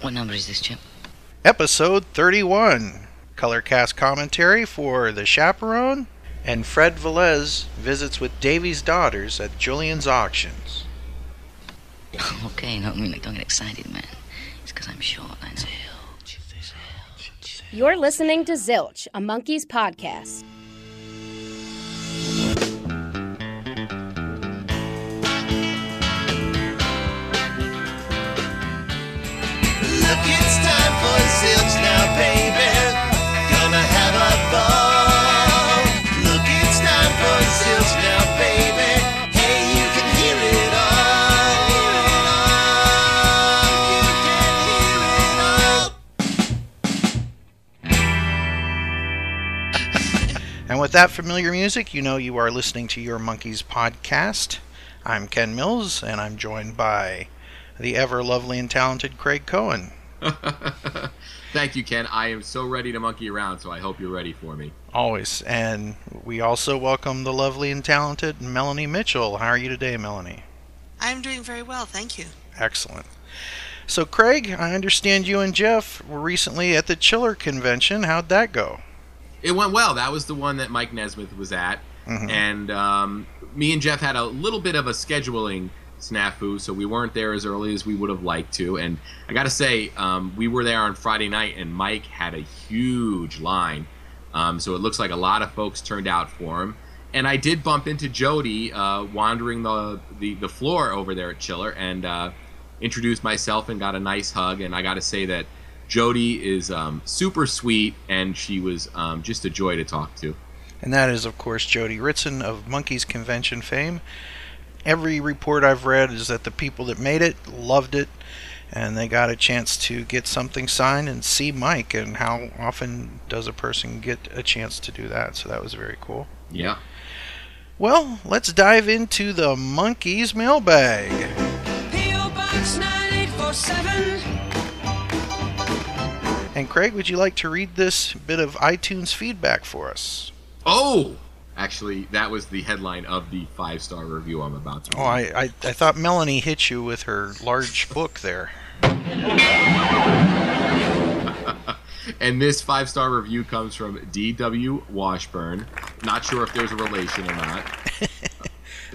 What number is this, Chip? Episode 31. Color cast commentary for The Chaperone. And Fred Velez visits with Davy's daughters at Julian's auctions. okay, no, I mean, like, don't get excited, man. It's because I'm short. I know. You're listening to Zilch, a Monkees podcast. With that familiar music, you know you are listening to Your Monkees podcast. I'm Ken Mills, and I'm joined by the ever lovely and talented Craig Cohen. Thank you, Ken. I am so ready to monkey around, so I hope you're ready for me. Always. And we also welcome the lovely and talented Melanie Mitchell. How are you today, Melanie? I'm doing very well, thank you. Excellent. So, Craig, I understand you and Jeff were recently at the Chiller convention. How'd that go? It went well. That was the one that Mike Nesmith was at. Mhm. And um, me and Jeff had a little bit of a scheduling snafu, so we weren't there as early as we would have liked to. And I got to say, um, we were there on Friday night, and Mike had a huge line. Um, so it looks like a lot of folks turned out for him. And I did bump into Jody uh, wandering the, the, the floor over there at Chiller and uh, introduced myself and got a nice hug. And I got to say that Jody is um, super sweet, and she was um, just a joy to talk to. And that is, of course, Jody Ritson of Monkees Convention fame. Every report I've read is that the people that made it loved it, and they got a chance to get something signed and see Mike. And how often does a person get a chance to do that? So that was very cool. Yeah. Well, let's dive into the Monkees mailbag. P.O. Box 9847. And Craig, would you like to read this bit of iTunes feedback for us? Oh, actually, that was the headline of the five star review I'm about to. Oh, I, I, I thought Melanie hit you with her large book there. and this five star review comes from D.W. Washburn. Not sure if there's a relation or not.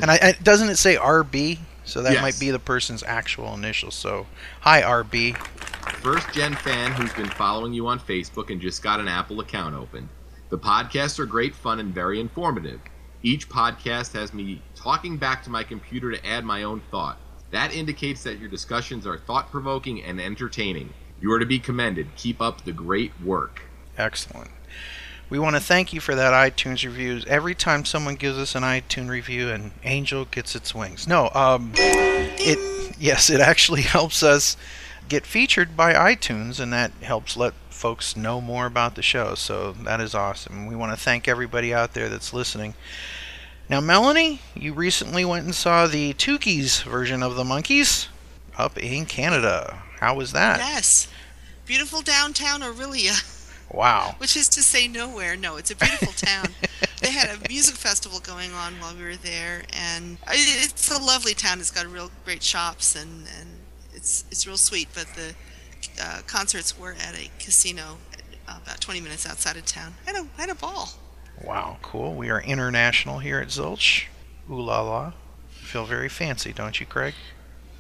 And I, I doesn't it say RB? So that Yes. might be the person's actual initials. So, hi RB. First gen fan who's been following you on Facebook and just got an Apple account opened. The podcasts are great fun and very informative. Each podcast has me talking back to my computer to add my own thought. That indicates that your discussions are thought provoking and entertaining. You are to be commended. Keep up the great work. Excellent. We want to thank you for that iTunes reviews. Every time someone gives us an iTunes review, an angel gets its wings. No, um, it yes, it actually helps us get featured by iTunes, and that helps let folks know more about the show. So that is awesome. We want to thank everybody out there that's listening. Now, Melanie, you recently went and saw the Tukey's version of the Monkees up in Canada. How was that? Yes. Beautiful downtown Orillia, Wow. which is to say nowhere. No, it's a beautiful town. they had a music festival going on while we were there, and uh, it's a lovely town. It's got real great shops, and, and it's it's real sweet. But the uh, concerts were at a casino uh, about 20 minutes outside of town. I had a, I had a ball. Wow, cool. We are international here at Zilch. Ooh la la. Feel very fancy, don't you, Craig?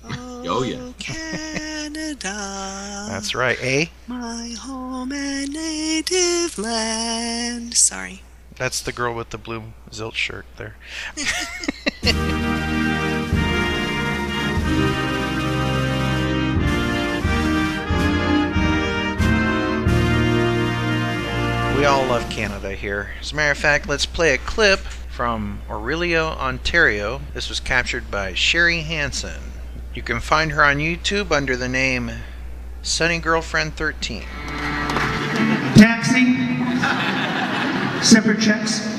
Oh, yeah. Canada. That's right. Eh? My home and native land. Sorry. That's the girl with the blue Zilch shirt there. We all love Canada here. As a matter of fact, let's play a clip from Orillia, Ontario. This was captured by Sherry Hansen. You can find her on YouTube under the name Sunny Girlfriend 13. Taxi. Separate checks.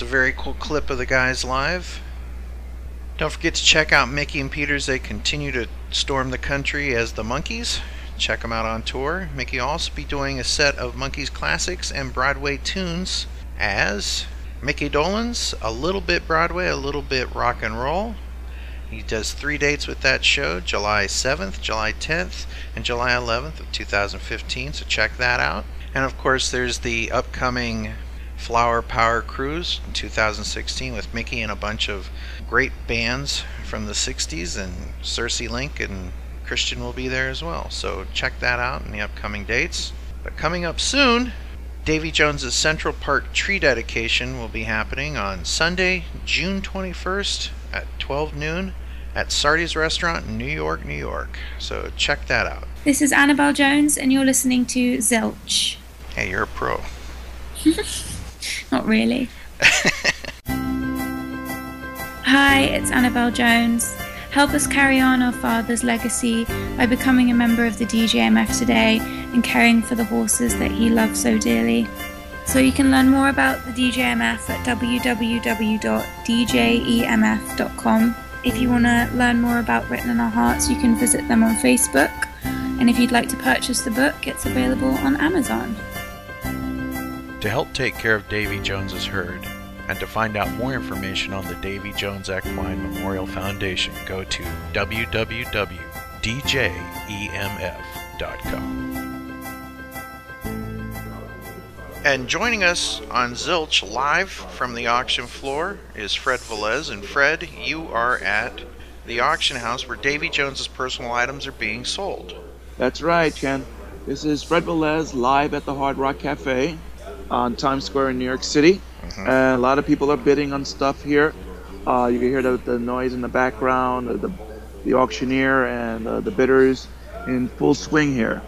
That's a very cool clip of the guys live. Don't forget to check out Micky and Peters. they continue to storm the country as the Monkees. Check them out on tour. Micky will also be doing a set of Monkees classics and Broadway tunes as Micky Dolenz, a little bit Broadway, a little bit rock and roll. He does three dates with that show July 7th, July 10th, and July 11th of 2015, so check that out. And of course, there's the upcoming Flower Power Cruise in 2016 with Micky and a bunch of great bands from the 60s, and Circe Link and Christian will be there as well. So check that out in the upcoming dates. But coming up soon, Davy Jones's Central Park tree dedication will be happening on Sunday, June 21st at 12 noon at Sardi's Restaurant in New York, New York. So check that out. This is Annabelle Jones, and you're listening to Zilch. Hey, you're a pro. Not really. Hi, it's Annabelle Jones. Help us carry on our father's legacy by becoming a member of the DJMF today and caring for the horses that he loved so dearly. So you can learn more about the DJMF at www.djemf.com. If you want to learn more about Written in Our Hearts, you can visit them on Facebook. And if you'd like to purchase the book, it's available on Amazon. To help take care of Davy Jones's herd and to find out more information on the Davy Jones Equine Memorial Foundation, go to www.djemf.com. And joining us on Zilch live from the auction floor is Fred Velez. And Fred, you are at the auction house where Davy Jones's personal items are being sold. That's right, Ken. This is Fred Velez live at the Hard Rock Cafe on Times Square in New York City. And a lot of people are bidding on stuff here. Uh, you can hear the, the noise in the background, the, the auctioneer and uh, the bidders in full swing here.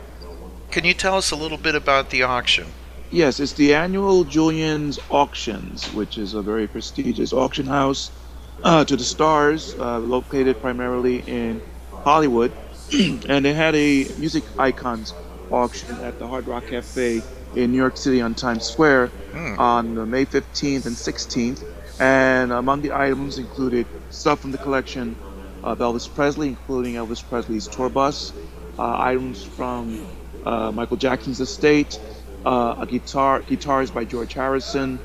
Can you tell us a little bit about the auction? Yes, it's the annual Julian's Auctions, which is a very prestigious auction house uh, to the stars, uh, located primarily in Hollywood. and they had a music icons auction at the Hard Rock Cafe in New York City on Times Square Hmm. on May 15th and 16th. And among the items included stuff from the collection of Elvis Presley, including Elvis Presley's tour bus, uh, items from uh, Michael Jackson's estate, uh, a guitar, guitars by George Harrison,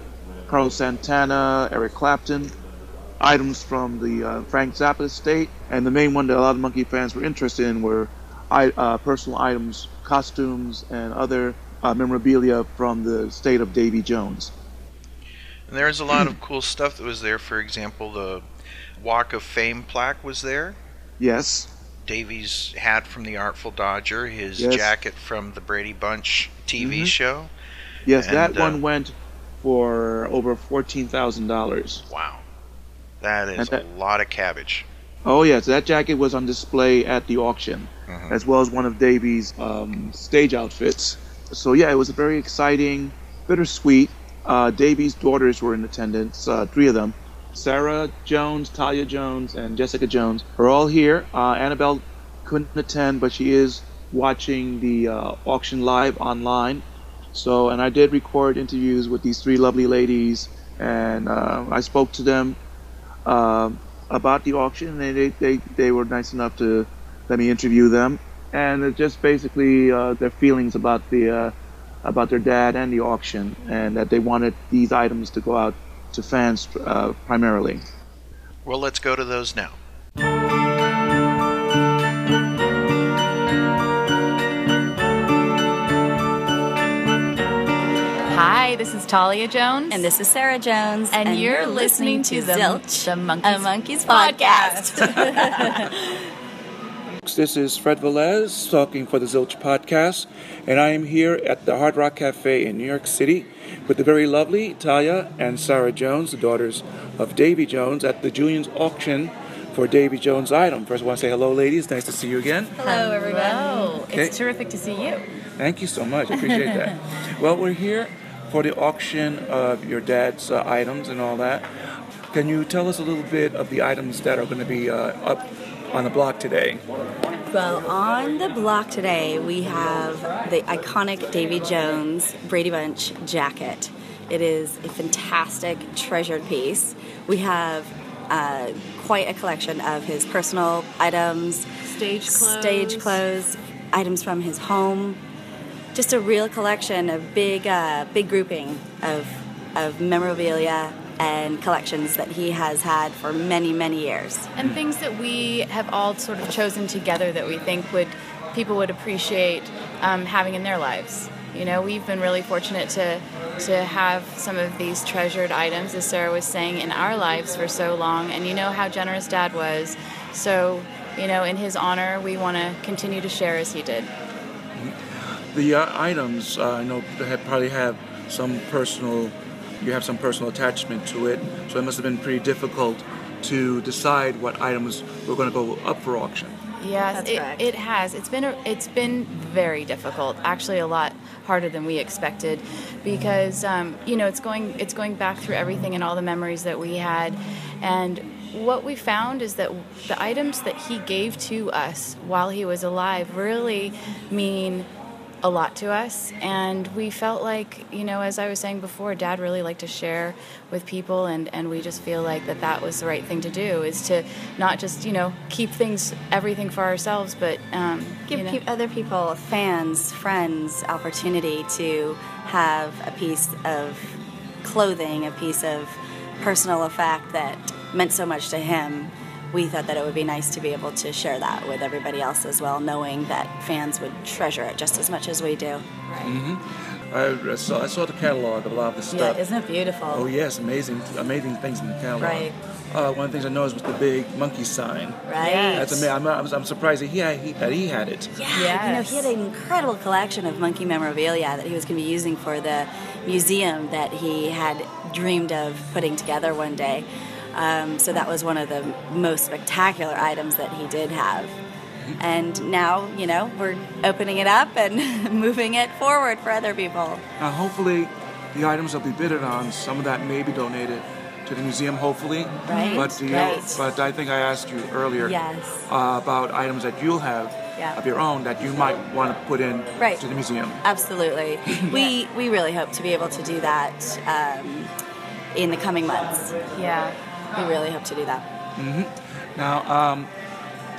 Carlos Santana, Eric Clapton, items from the uh, Frank Zappa estate, and the main one that a lot of Monkee fans were interested in were I, uh, personal items, costumes, and other uh, memorabilia from the state of Davy Jones. And there's a lot of cool stuff that was there. For example, the Walk of Fame plaque was there. Yes, Davy's hat from the Artful Dodger, his Yes. jacket from the Brady Bunch TV Mhm. show. yes, And, that uh, one went for over fourteen thousand dollars. Wow. That is that- a lot of cabbage. Oh yes, that jacket was on display at the auction, Mhm. as well as one of Davy's um, stage outfits. So yeah, it was a very exciting, bittersweet. Uh, Davy's daughters were in attendance, uh, three of them. Sarah Jones, Talia Jones, and Jessica Jones are all here. Uh, Annabelle couldn't attend, but she is watching the uh, auction live online. So, and I did record interviews with these three lovely ladies, and uh, I spoke to them um, about the auction. And they, they, they were nice enough to let me interview them, and it's just basically uh, their feelings about the uh, about their dad and the auction, and that they wanted these items to go out to fans uh, primarily. Well, let's go to those now. Hi, this is Talia Jones. And this is Sarah Jones. And, you're, listening, to, the, Zilch, the Monkees, a Monkees podcast. This is Fred Velez talking for the Zilch podcast, and I am here at the Hard Rock Cafe in New York City with the very lovely Talia and Sarah Jones, the daughters of Davy Jones, at the Julian's auction for Davy Jones' item. First, I want to say hello, ladies. Nice to see you again. Hello, everyone. Okay. It's terrific to see you. Thank you so much. I appreciate that. well, we're here for the auction of your dad's uh, items and all that. Can you tell us a little bit of the items that are going to be uh, up on the block today? Well, on the block today, we have the iconic Davy Jones Brady Bunch jacket. It is a fantastic treasured piece. We have uh, quite a collection of his personal items, Stage clothes. stage clothes, items from his home. Just a real collection of big, uh, big grouping of of memorabilia and collections that he has had for many, many years. And things that we have all sort of chosen together that we think would people would appreciate um, having in their lives. You know, we've been really fortunate to to have some of these treasured items, as Sarah was saying, in our lives for so long. And you know how generous Dad was. So, you know, in his honor, we want to continue to share as he did. The uh, items, uh, I know, have, probably have some personal. You have some personal attachment to it, so it must have been pretty difficult to decide what items were going to go up for auction. Yes, it, it has. It's been a, it's been very difficult. Actually, a lot harder than we expected, because um, you know it's going it's going back through everything and all the memories that we had, and what we found is that the items that he gave to us while he was alive really mean a lot to us and we felt like you know as i was saying before dad really liked to share with people and and we just feel like that that was the right thing to do is to not just you know keep things everything for ourselves but um, Give you know, other people, fans, friends, opportunity to have a piece of clothing, a piece of personal effect that meant so much to him. We thought that it would be nice to be able to share that with everybody else as well, knowing that fans would treasure it just as much as we do. Mm-hmm. I, I saw I saw the catalog of a lot of the stuff. Yeah, stuff. isn't it beautiful? Oh yes, amazing, amazing things in the catalog. Right. Uh, one of the things I noticed was the big Monkee sign. Right. That's amazing. I'm, I'm, I'm surprised that he, had, he that he had it. Yeah, you know, he had an incredible collection of Monkee memorabilia that he was going to be using for the museum that he had dreamed of putting together one day. Um, so that was one of the most spectacular items that he did have. And now, you know, we're opening it up and moving it forward for other people. Now, hopefully, the items will be bidded on. Some of that may be donated to the museum, hopefully. Right, But the, right. but I think I asked you earlier Yes. uh, about items that you'll have Yeah. of your own that you might want to put in Right. to the museum. Absolutely. we we really hope to be able to do that um, in the coming months. Yeah. We really hope to do that. hmm Now, um,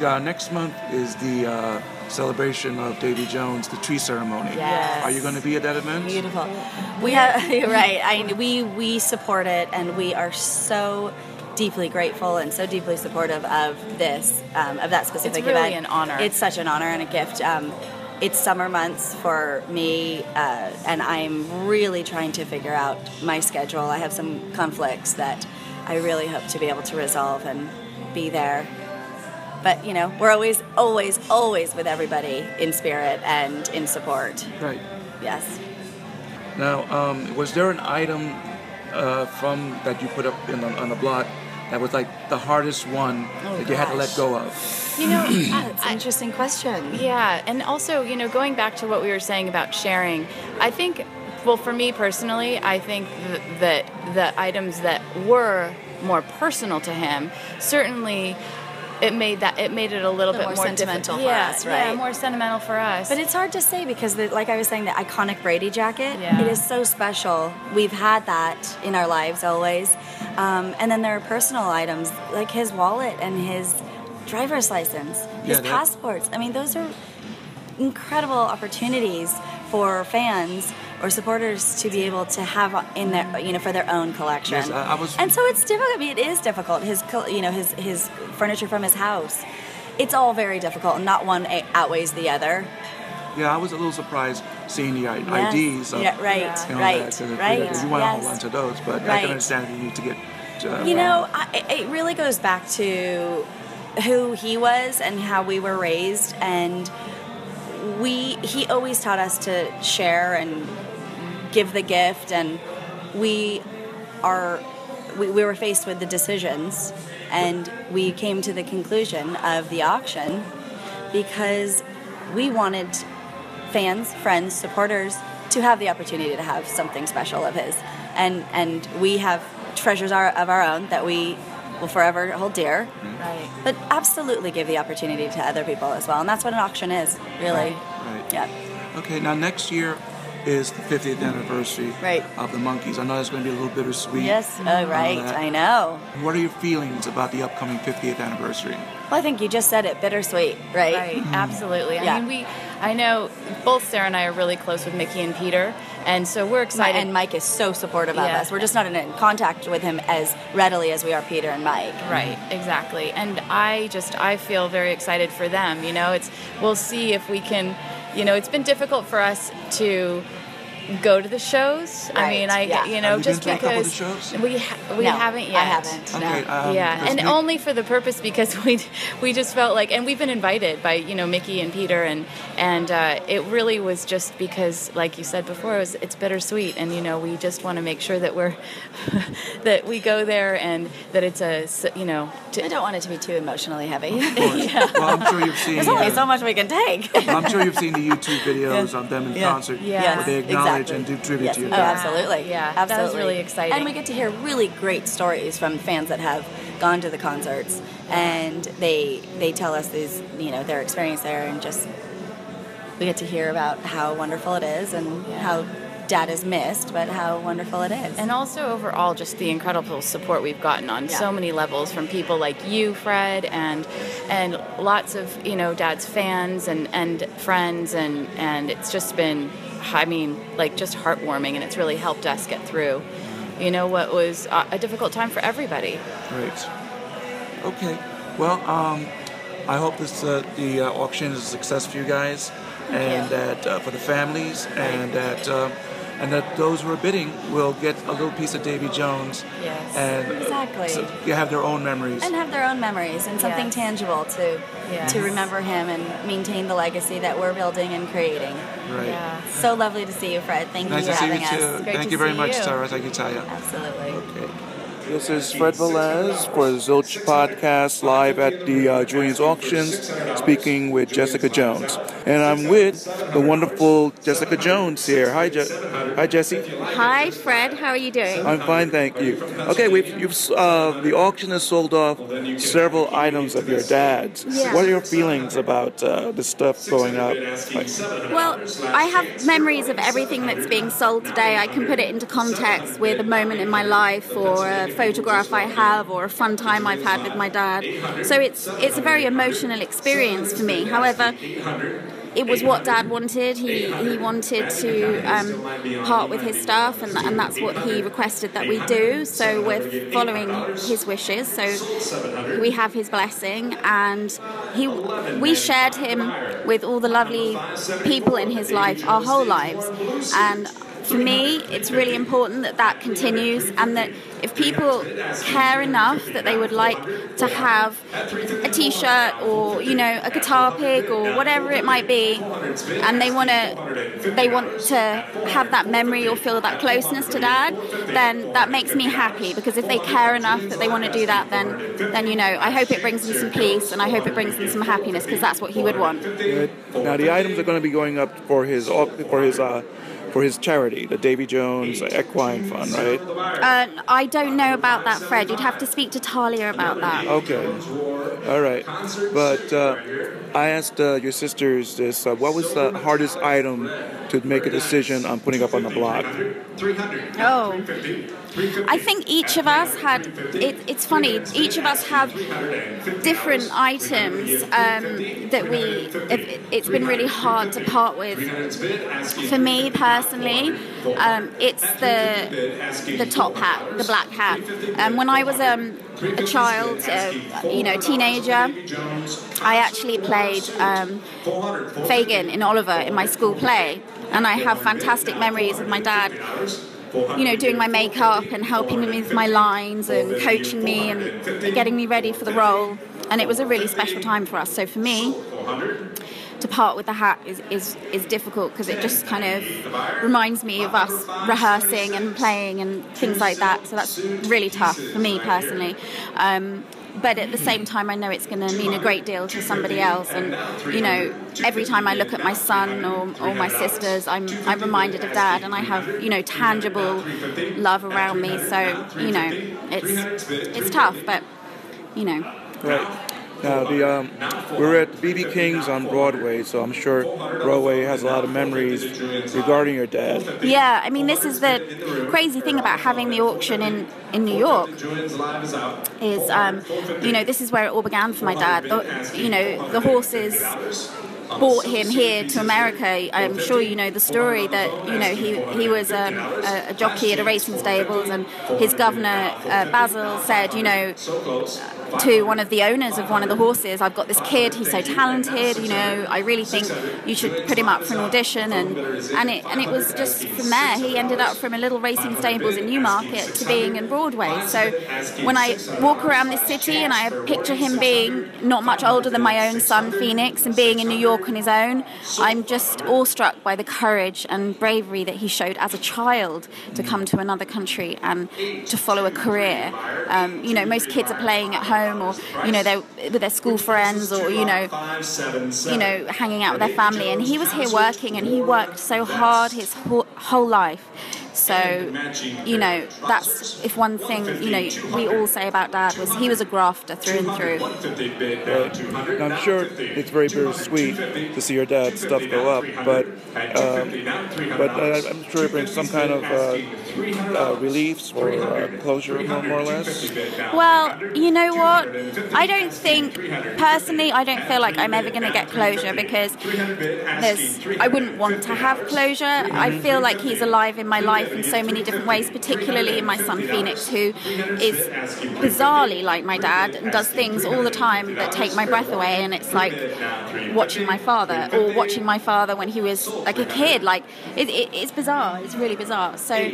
uh, next month is the uh, celebration of Davy Jones, the tree ceremony. Yes. Are you going to be at that event? Beautiful. We have you're right. I we we support it, and we are so deeply grateful and so deeply supportive of this um, of that specific It's really event. an honor. It's such an honor and a gift. Um, it's summer months for me, uh, and I'm really trying to figure out my schedule. I have some conflicts that I really hope to be able to resolve and be there. But you know, we're always, always, always with everybody in spirit and in support. Right. Yes. Now, um, was there an item uh, from that you put up in, on, on the block that was like the hardest one Oh, that you had to let go of? You know, That's an interesting question. Yeah, and also, you know, going back to what we were saying about sharing, I think, well, for me personally, I think th- that the items that were more personal to him certainly it made that it made it a little A bit more more sentimental diffi- for yeah, us, Yeah, more sentimental for us. But it's hard to say because, the, like I was saying, the iconic Brady jacket, Yeah. it is so special. We've had that in our lives always. Um, and then there are personal items like his wallet and his driver's license, his Yeah, passports. I mean, those are incredible opportunities for fans or supporters to be able to have in their, you know, for their own collection. Yes, I- I was- and so it's difficult. I mean, it is difficult. His, you know, his his furniture from his house. It's all very difficult, and not one outweighs the other. Yeah, I was a little surprised seeing the Yes. IDs. Of, Yeah, right, you know, right, that, 'cause if- right, if You want to hold yes. on to those, but I can understand that you need to get. Uh, You know, I, it really goes back to who he was and how we were raised, and we he always taught us to share and give the gift, and we are we, we were faced with the decisions, and we came to the conclusion of the auction because we wanted fans, friends, supporters to have the opportunity to have something special of his. And and we have treasures of our own that we will forever hold dear. Mm-hmm. Right. But absolutely give the opportunity to other people as well. And that's what an auction is, really. Right. Yeah. Okay, now next year is the 50th anniversary Right. of the Monkees. I know it's going to be a little bittersweet. Yes, oh, and all right, that. I know. What are your feelings about the upcoming 50th anniversary? Well, I think you just said it bittersweet, right? Right, mm-hmm. absolutely. Yeah. I mean, we, I know both Sarah and I are really close with Micky and Peter, and so we're excited. And Mike is so supportive of Yeah. us. We're just not in contact with him as readily as we are Peter and Mike. Right, exactly. And I just I feel very excited for them. You know, it's we'll see if we can. You know, it's been difficult for us to go to the shows. I mean, I yeah. you know Have you just been to a couple of because shows? we ha- we No, haven't I yet. haven't, no. Okay, um, yeah, and Mick- only for the purpose because we we just felt like, and we've been invited by you know Micky and Peter, and and uh, it really was just because, like you said before, it was it's bittersweet, and you know we just want to make sure that we're that we go there and that it's a you know to, I don't want it to be too emotionally heavy. Well, I'm sure you've seen. There's only uh, so much we can take. I'm sure you've seen the YouTube videos Yeah. of them in Yeah. concert Yeah. where they acknowledge exactly. And do tribute Yes. to you. Oh, guys. absolutely. Yeah, that was really exciting. And we get to hear really great stories from fans that have gone to the concerts, and they they tell us these, you know, their experience there, and just we get to hear about how wonderful it is and how Dad is missed, but how wonderful it is. And also overall, just the incredible support we've gotten on Yeah. so many levels from people like you, Fred, and and lots of you know Dad's fans and and friends, and and it's just been, I mean, like just heartwarming, and it's really helped us get through, you know, what was a difficult time for everybody. Great. Okay. Well, um, I hope this uh, the uh, auction is a success for you guys, and you. that uh, for the families, and that uh, and that those who are bidding will get a little piece of Davy Jones, Yes. and Exactly. so you have their own memories. and have their own memories and something Yes. tangible to Yes. to remember him and maintain the legacy that we're building and creating. right. Yeah. So lovely to see you, Fred. Thank Nice you to for see you having too. us. Great Thank to you very see much, you. Sarah. Thank you, Taya. Absolutely. Okay. This is Fred Velez for the Zilch podcast live at the uh, Julian's Auctions, speaking with Jessica Jones. And I'm with the wonderful Jessica Jones here. Hi, Je- Hi Jesse. Hi, Fred. How are you doing? I'm fine, thank you. Okay, we've, you've, uh, the auction has sold off several items of your dad's. Yeah. What are your feelings about uh, the stuff going up? Like, Well, I have memories of everything that's being sold today. I can put it into context with a moment in my life or a photograph I have or a fun time I've had with my dad. So it's it's a very emotional experience for me. However, it was what Dad wanted. He he wanted to um, part with his stuff, and, and that's what he requested that we do. So we're following his wishes. So we have his blessing, and he we shared him with all the lovely people in his life our whole lives, and. For me, it's really important that that continues, and that if people care enough that they would like to have a T-shirt or you know a guitar pick or whatever it might be, and they want to they want to have that memory or feel that closeness to Dad, then that makes me happy because if they care enough that they want to do that, then then you know I hope it brings them some peace and I hope it brings them some happiness because that's what he would want. Good. Now the items are going to be going up for his for his uh, for his charity, the Davy Jones Equine Fund, right? Uh, I don't know about that, Fred. You'd have to speak to Talia about that. Okay, all right. But uh, I asked uh, your sisters this: uh, what was the hardest item to make a decision on putting up on the block? Oh, I think each of us had. It, it's funny. Each of us have different items um, that we. It, it's been really hard to part with. For me personally, um, it's the the top hat, the black hat. Um, when I was um, a child, uh, you know, teenager, I actually played um, Fagin in Oliver in my school play, and I have fantastic memories of my dad. You know, doing my makeup and helping me with my lines and coaching me and getting me ready for the role. And it was a really special time for us. So for me, to part with the hat is, is, is difficult because it just kind of reminds me of us rehearsing and playing and things like that. So that's really tough for me personally. Um, but at the same time, I know it's going to mean a great deal to somebody else. And you know, every time I look at my son or, or my sisters, I'm I'm reminded of dad, and I have you know tangible love around me. So you know, it's it's tough, but you know. Right. Now, the um, we're at BB King's on Broadway, so I'm sure Broadway has a lot of memories regarding your dad. Yeah, I mean, this is the crazy thing about having the auction in, in New York is, um, you know, this is where it all began for my dad. The, you know, the horses brought him here to America. I'm sure you know the story that you know he he was um, a, a, jockey at a racing stables, and his governor uh, Basil said, you know. To one of the owners of one of the horses, I've got this kid. He's so talented. You know, I really think you should put him up for an audition. And and it and it was just from there. He ended up from a little racing stables in Newmarket to being in Broadway. So when I walk around this city and I picture him being not much older than my own son Phoenix and being in New York on his own, I'm just awestruck by the courage and bravery that he showed as a child to come to another country and to follow a career. Um, you know, most kids are playing at home or you know they're with their school friends or you know you know hanging out with their family, and he was here working and he worked so hard his whole life. So, you know, that's if one thing, you know, we all say about Dad was he was a grafter through and through. Right. I'm sure it's very bittersweet to see your dad's stuff go up, but um, but uh, I'm sure it brings some kind of uh, uh, relief or uh, closure, more, more or less. Well, you know what? I don't think personally, I don't feel like I'm ever going to get closure because there's. I wouldn't want to have closure. I feel like he's alive in my life in so many different ways, particularly in my son Phoenix, who is bizarrely like my dad and does things all the time that take my breath away. And it's like watching my father or watching my father when he was like a kid. Like it, it, it's bizarre. It's really bizarre. So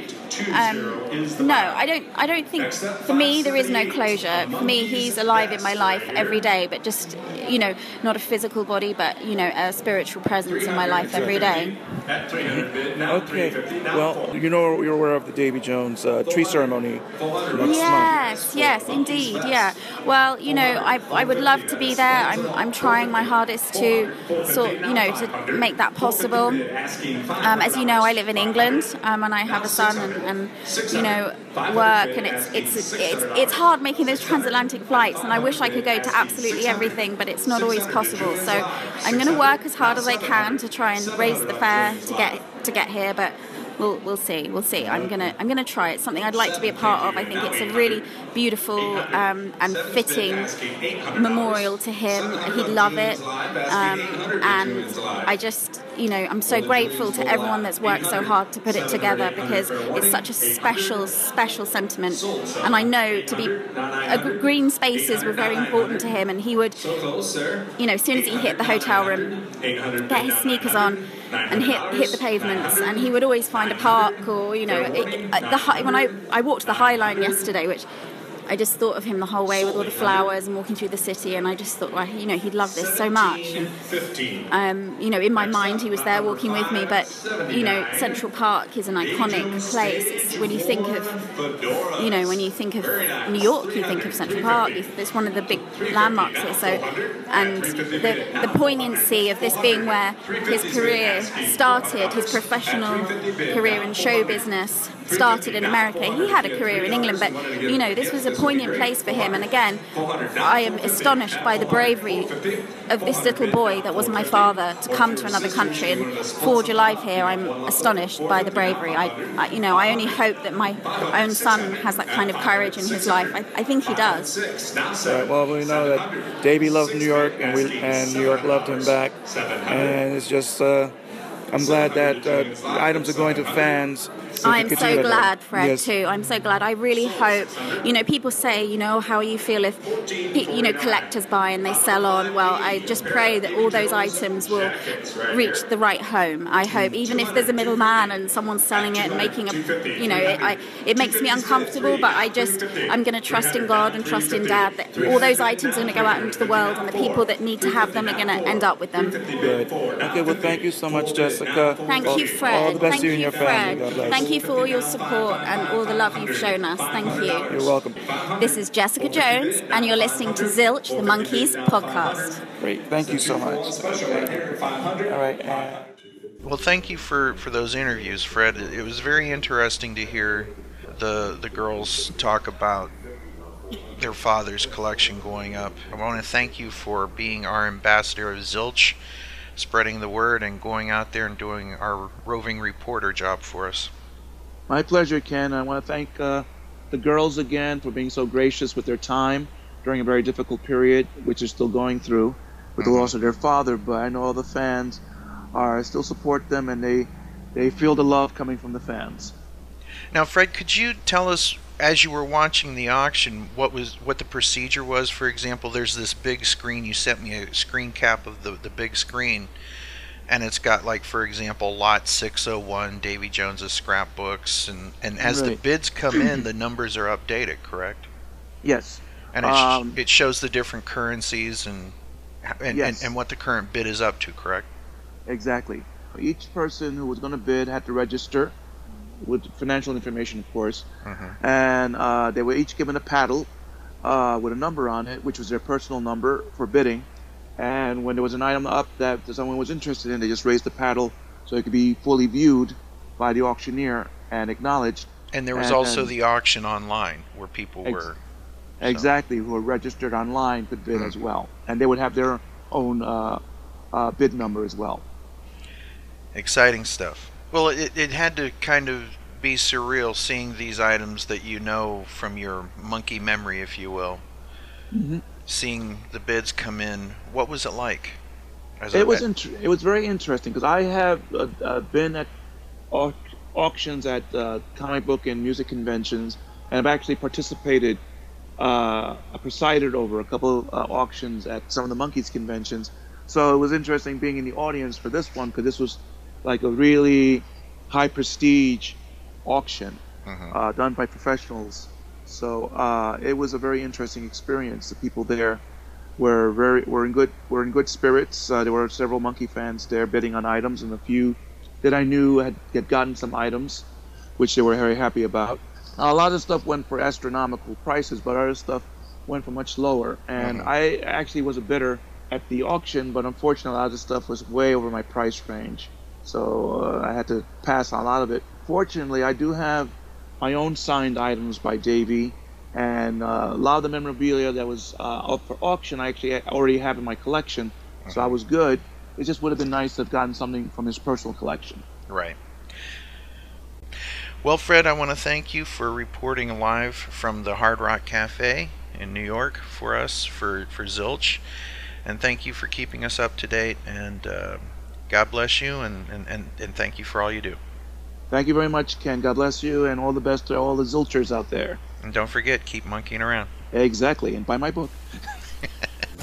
um, no, I don't. I don't think for me there is no closure. For me, he's alive in my life every day, but just you know, not a physical body, but you know, a spiritual presence in my life every day. Okay. Well, you know you're aware of the Davy Jones uh, tree ceremony yes, yes, indeed, yeah. Well, you know, I, I would love to be there. I'm, I'm trying my hardest to sort, you know, to make that possible. Um, as you know, I live in England, um, and I have a son, and, and you know, work, and it's, it's it's it's hard making those transatlantic flights. And I wish I could go to absolutely everything, but it's not always possible. So I'm going to work as hard as I can to try and raise the fare to get to get here, but we'll we'll see. We'll see. I'm gonna I'm gonna try. It's something I'd like to be a part of. I think it's a really beautiful um, and fitting memorial to him. He'd love it, um, and I just you know I'm so grateful to everyone that's worked so hard to put it together because it's such a special special sentiment. And I know to be uh, green spaces were very important to him, and he would you know as soon as he hit the hotel room, get his sneakers on and hit hit the pavements. And he would always find a park or you know it, the when I I walked the High Line yesterday, which I just thought of him the whole way with all the flowers and walking through the city, and I just thought, well, you know, he'd love this so much. And, um, you know, in my mind, he was there walking with me, but you know, Central Park is an iconic place. It's, when you think of, you know, when you think of New York, you think of Central Park. It's one of the big landmarks here. So, and the the poignancy of this being where his career started, his professional career in show business started in America. He had a career in England, but you know, this was a poignant place for him. And again, I am astonished by the bravery of this little boy that was my father to come to another country and forge a life here. I'm astonished by the bravery. I, I you know, I only hope that my own son has that kind of courage in his life. I, I think he does. Right, well, we know that Davy loved New York, and we and New York loved him back, and it's just. Uh, I'm glad that uh, items are going to fans. I'm so glad, Fred, Yes. too. I'm so glad. I really hope, you know, people say, you know, how you feel if, you know, collectors buy and they sell on. Well, I just pray that all those items will reach the right home. I hope, even if there's a middleman and someone's selling it and making a, you know, it, I, it makes me uncomfortable, but I just, I'm going to trust in God and trust in Dad that all those items are going to go out into the world and the people that need to have them are going to end up with them. Good. Okay, well, thank you so much, Jessica. Thank All- you, Fred. All the best Thank to you and you, your family. Fred. God bless. Thank you for all your support and all the love you've shown us. Thank you. You're welcome. This is Jessica Jones, and you're listening to Zilch, the Monkees podcast. Great. Thank you so much. All right. and- Well, thank you for, for those interviews, Fred. It was very interesting to hear the the girls talk about their father's collection going up. I want to thank you for being our ambassador of Zilch, spreading the word and going out there and doing our roving reporter job for us. My pleasure, Ken. I want to thank uh, the girls again for being so gracious with their time during a very difficult period, which is still going through with the loss of their father. But I know all the fans are still support them, and they they feel the love coming from the fans. Now, Fred, could you tell us as you were watching the auction what was what the procedure was? For example, there's this big screen. You sent me a screen cap of the the big screen, and it's got like, for example, lot 601, Davy Jones's scrapbooks, and and as the bids come in, the numbers are updated, correct? Yes. And it, sh- Um, it shows the different currencies and and, Yes. and and what the current bid is up to, correct? Exactly. Each person who was going to bid had to register with financial information, of course, Mm-hmm. and uh, they were each given a paddle uh, with a number on it, which was their personal number for bidding. And when there was an item up that someone was interested in, they just raised the paddle so it could be fully viewed by the auctioneer and acknowledged. And there was And also then- the auction online where people Ex- were. Exactly, who were registered online could bid as well, and they would have their own uh, uh, bid number as well. Exciting stuff. Well, it, it had to kind of be surreal seeing these items that you know from your Monkee memory, if you will. Mhm. Seeing the bids come in, what was it like? As It was int- it was very interesting because I have uh, uh, been at au- auctions at uh, comic book and music conventions, and I've actually participated, uh, I presided over a couple uh, auctions at some of the Monkees conventions. So it was interesting being in the audience for this one because this was like a really high prestige auction uh, done by professionals. So uh, it was a very interesting experience. The people there were very were in good were in good spirits. Uh, there were several Monkee fans there bidding on items, and a few that I knew had, had gotten some items, which they were very happy about. A lot of stuff went for astronomical prices, but other stuff went for much lower. And Mhm. I actually was a bidder at the auction, but unfortunately, a lot of the stuff was way over my price range, so uh, I had to pass on a lot of it. Fortunately, I do have my own signed items by Davy, and uh, a lot of the memorabilia that was uh, up for auction, I actually already have in my collection, so I was good. It just would have been nice to have gotten something from his personal collection. Right. Well, Fred, I want to thank you for reporting live from the Hard Rock Cafe in New York for us, for, for Zilch. And thank you for keeping us up to date. And uh, God bless you, and, and, and, and thank you for all you do. Thank you very much, Ken. God bless you, and all the best to all the Zilchers out there. And don't forget, keep monkeying around. Exactly, and buy my book.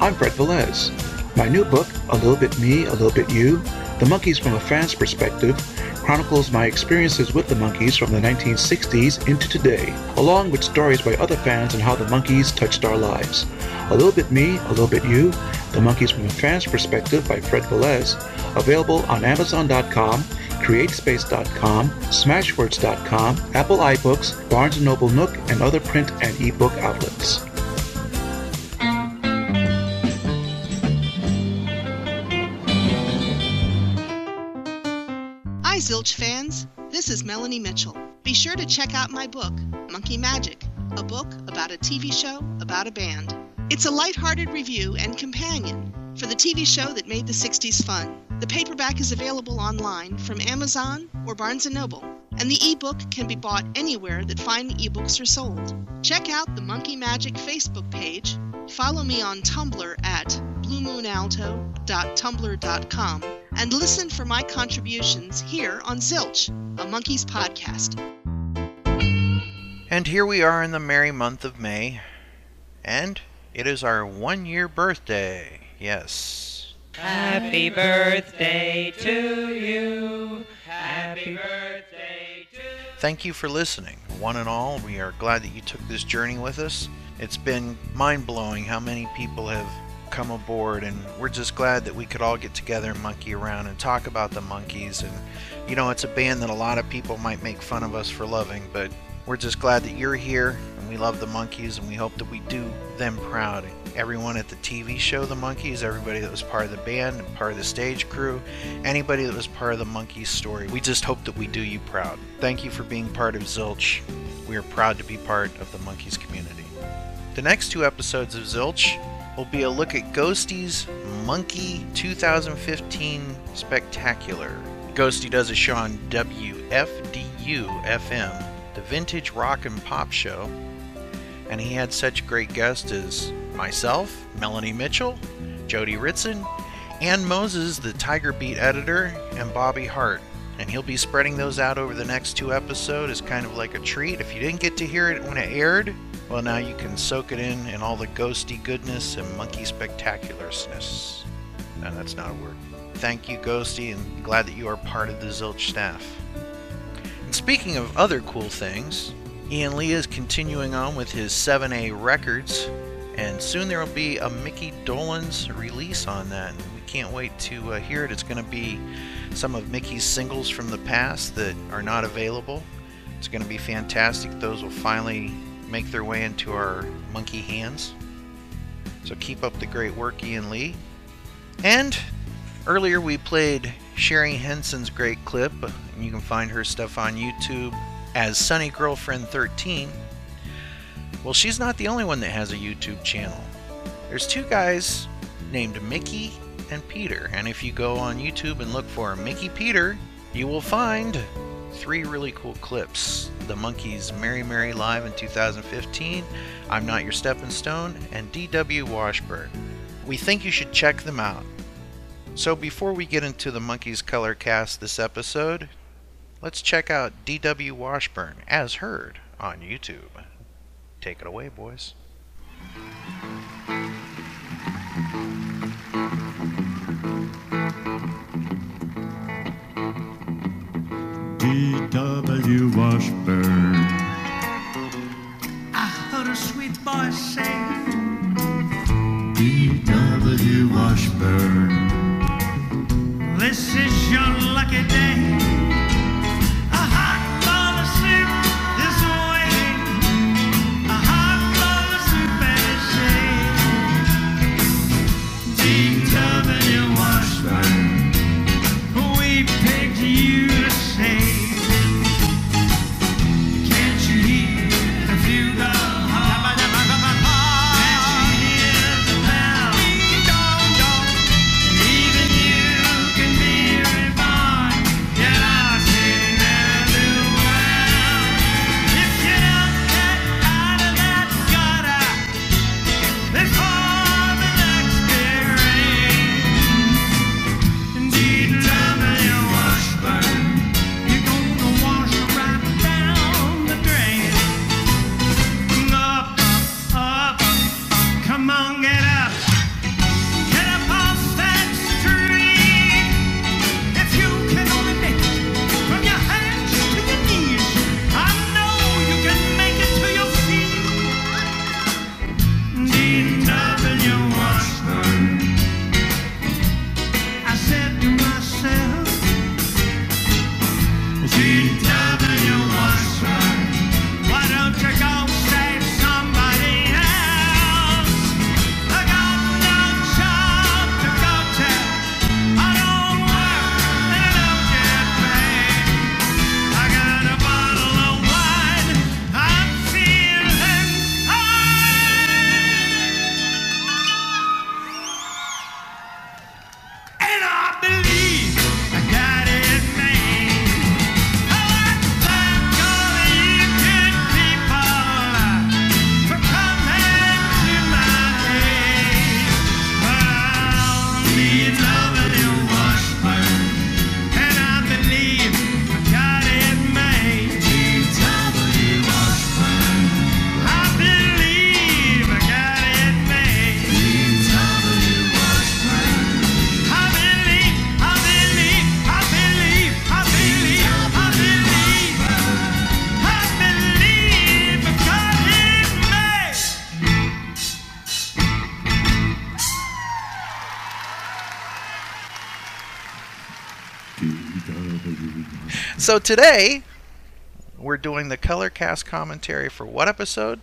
I'm Fred Velez. My new book, A Little Bit Me, A Little Bit You, The Monkees from a Fan's Perspective, chronicles my experiences with the Monkees from the 1960s into today, along with stories by other fans and how the Monkees touched our lives. A Little Bit Me, A Little Bit You, The Monkees from a Fan's Perspective by Fred Velez, available on Amazon.com, CreateSpace.com, Smashwords.com, Apple iBooks, Barnes & Noble Nook, and other print and ebook outlets. Hi, Zilch fans. This is Melanie Mitchell. Be sure to check out my book, Monkee Magic, a book about a TV show about a band. It's a lighthearted review and companion for the TV show that made the 60s fun. The paperback is available online from Amazon or Barnes & Noble, and the ebook can be bought anywhere that fine ebooks are sold. Check out the Monkee Magic Facebook page. Follow me on Tumblr at bluemoonalto.tumblr.com and listen for my contributions here on Zilch, a Monkees podcast. And here we are in the merry month of May, and it is our one year birthday. Yes. Happy birthday to you. Happy birthday to Thank you for listening. One and all, we are glad that you took this journey with us. It's been mind blowing how many people have come aboard, and we're just glad that we could all get together and monkey around and talk about the Monkees. And you know, it's a band that a lot of people might make fun of us for loving, but we're just glad that you're here and we love the Monkees and we hope that we do them proud. Everyone at the TV show The Monkees, everybody that was part of the band and part of the stage crew, anybody that was part of the Monkees story, we just hope that we do you proud. Thank you for being part of Zilch. We are proud to be part of the Monkees community. The next two episodes of Zilch will be a look at Ghosty's Monkee 2015 Spectacular. Ghosty does a show on WFDU FM, the Vintage Rock and Pop Show, and he had such great guests as myself, Melanie Mitchell, Jody Ritson, Ann Moses, the Tiger Beat editor, and Bobby Hart. And he'll be spreading those out over the next two episodes as kind of like a treat. If you didn't get to hear it when it aired, well, now you can soak it in in all the ghosty goodness and monkey spectacularness. And that's not a word. Thank you, Ghosty, and glad that you are part of the Zilch staff. And speaking of other cool things, Ian Lee is continuing on with his 7A records, and soon there will be a Micky Dolenz release on that. We can't wait to uh, hear it. It's going to be some of Micky's singles from the past that are not available. It's going to be fantastic. Those will finally make their way into our monkey hands. So keep up the great work, Ian Lee. And earlier we played Sherry Henson's great clip. And you can find her stuff on YouTube as Sunny Girlfriend 13. Well, she's not the only one that has a YouTube channel. There's two guys named Mickey and Peter, and if you go on YouTube and look for Mickey Peter, you will find three really cool clips. The Monkees Merry Merry Live in 2015, I'm Not Your Stepping Stone, and DW Washburn. We think you should check them out. So before we get into the Monkees color cast this episode, let's check out DW Washburn as heard on YouTube. Take it away, boys. D.W. Washburn. I heard a sweet voice say, D.W. Washburn. This is your lucky day. So today, we're doing the color cast commentary for what episode?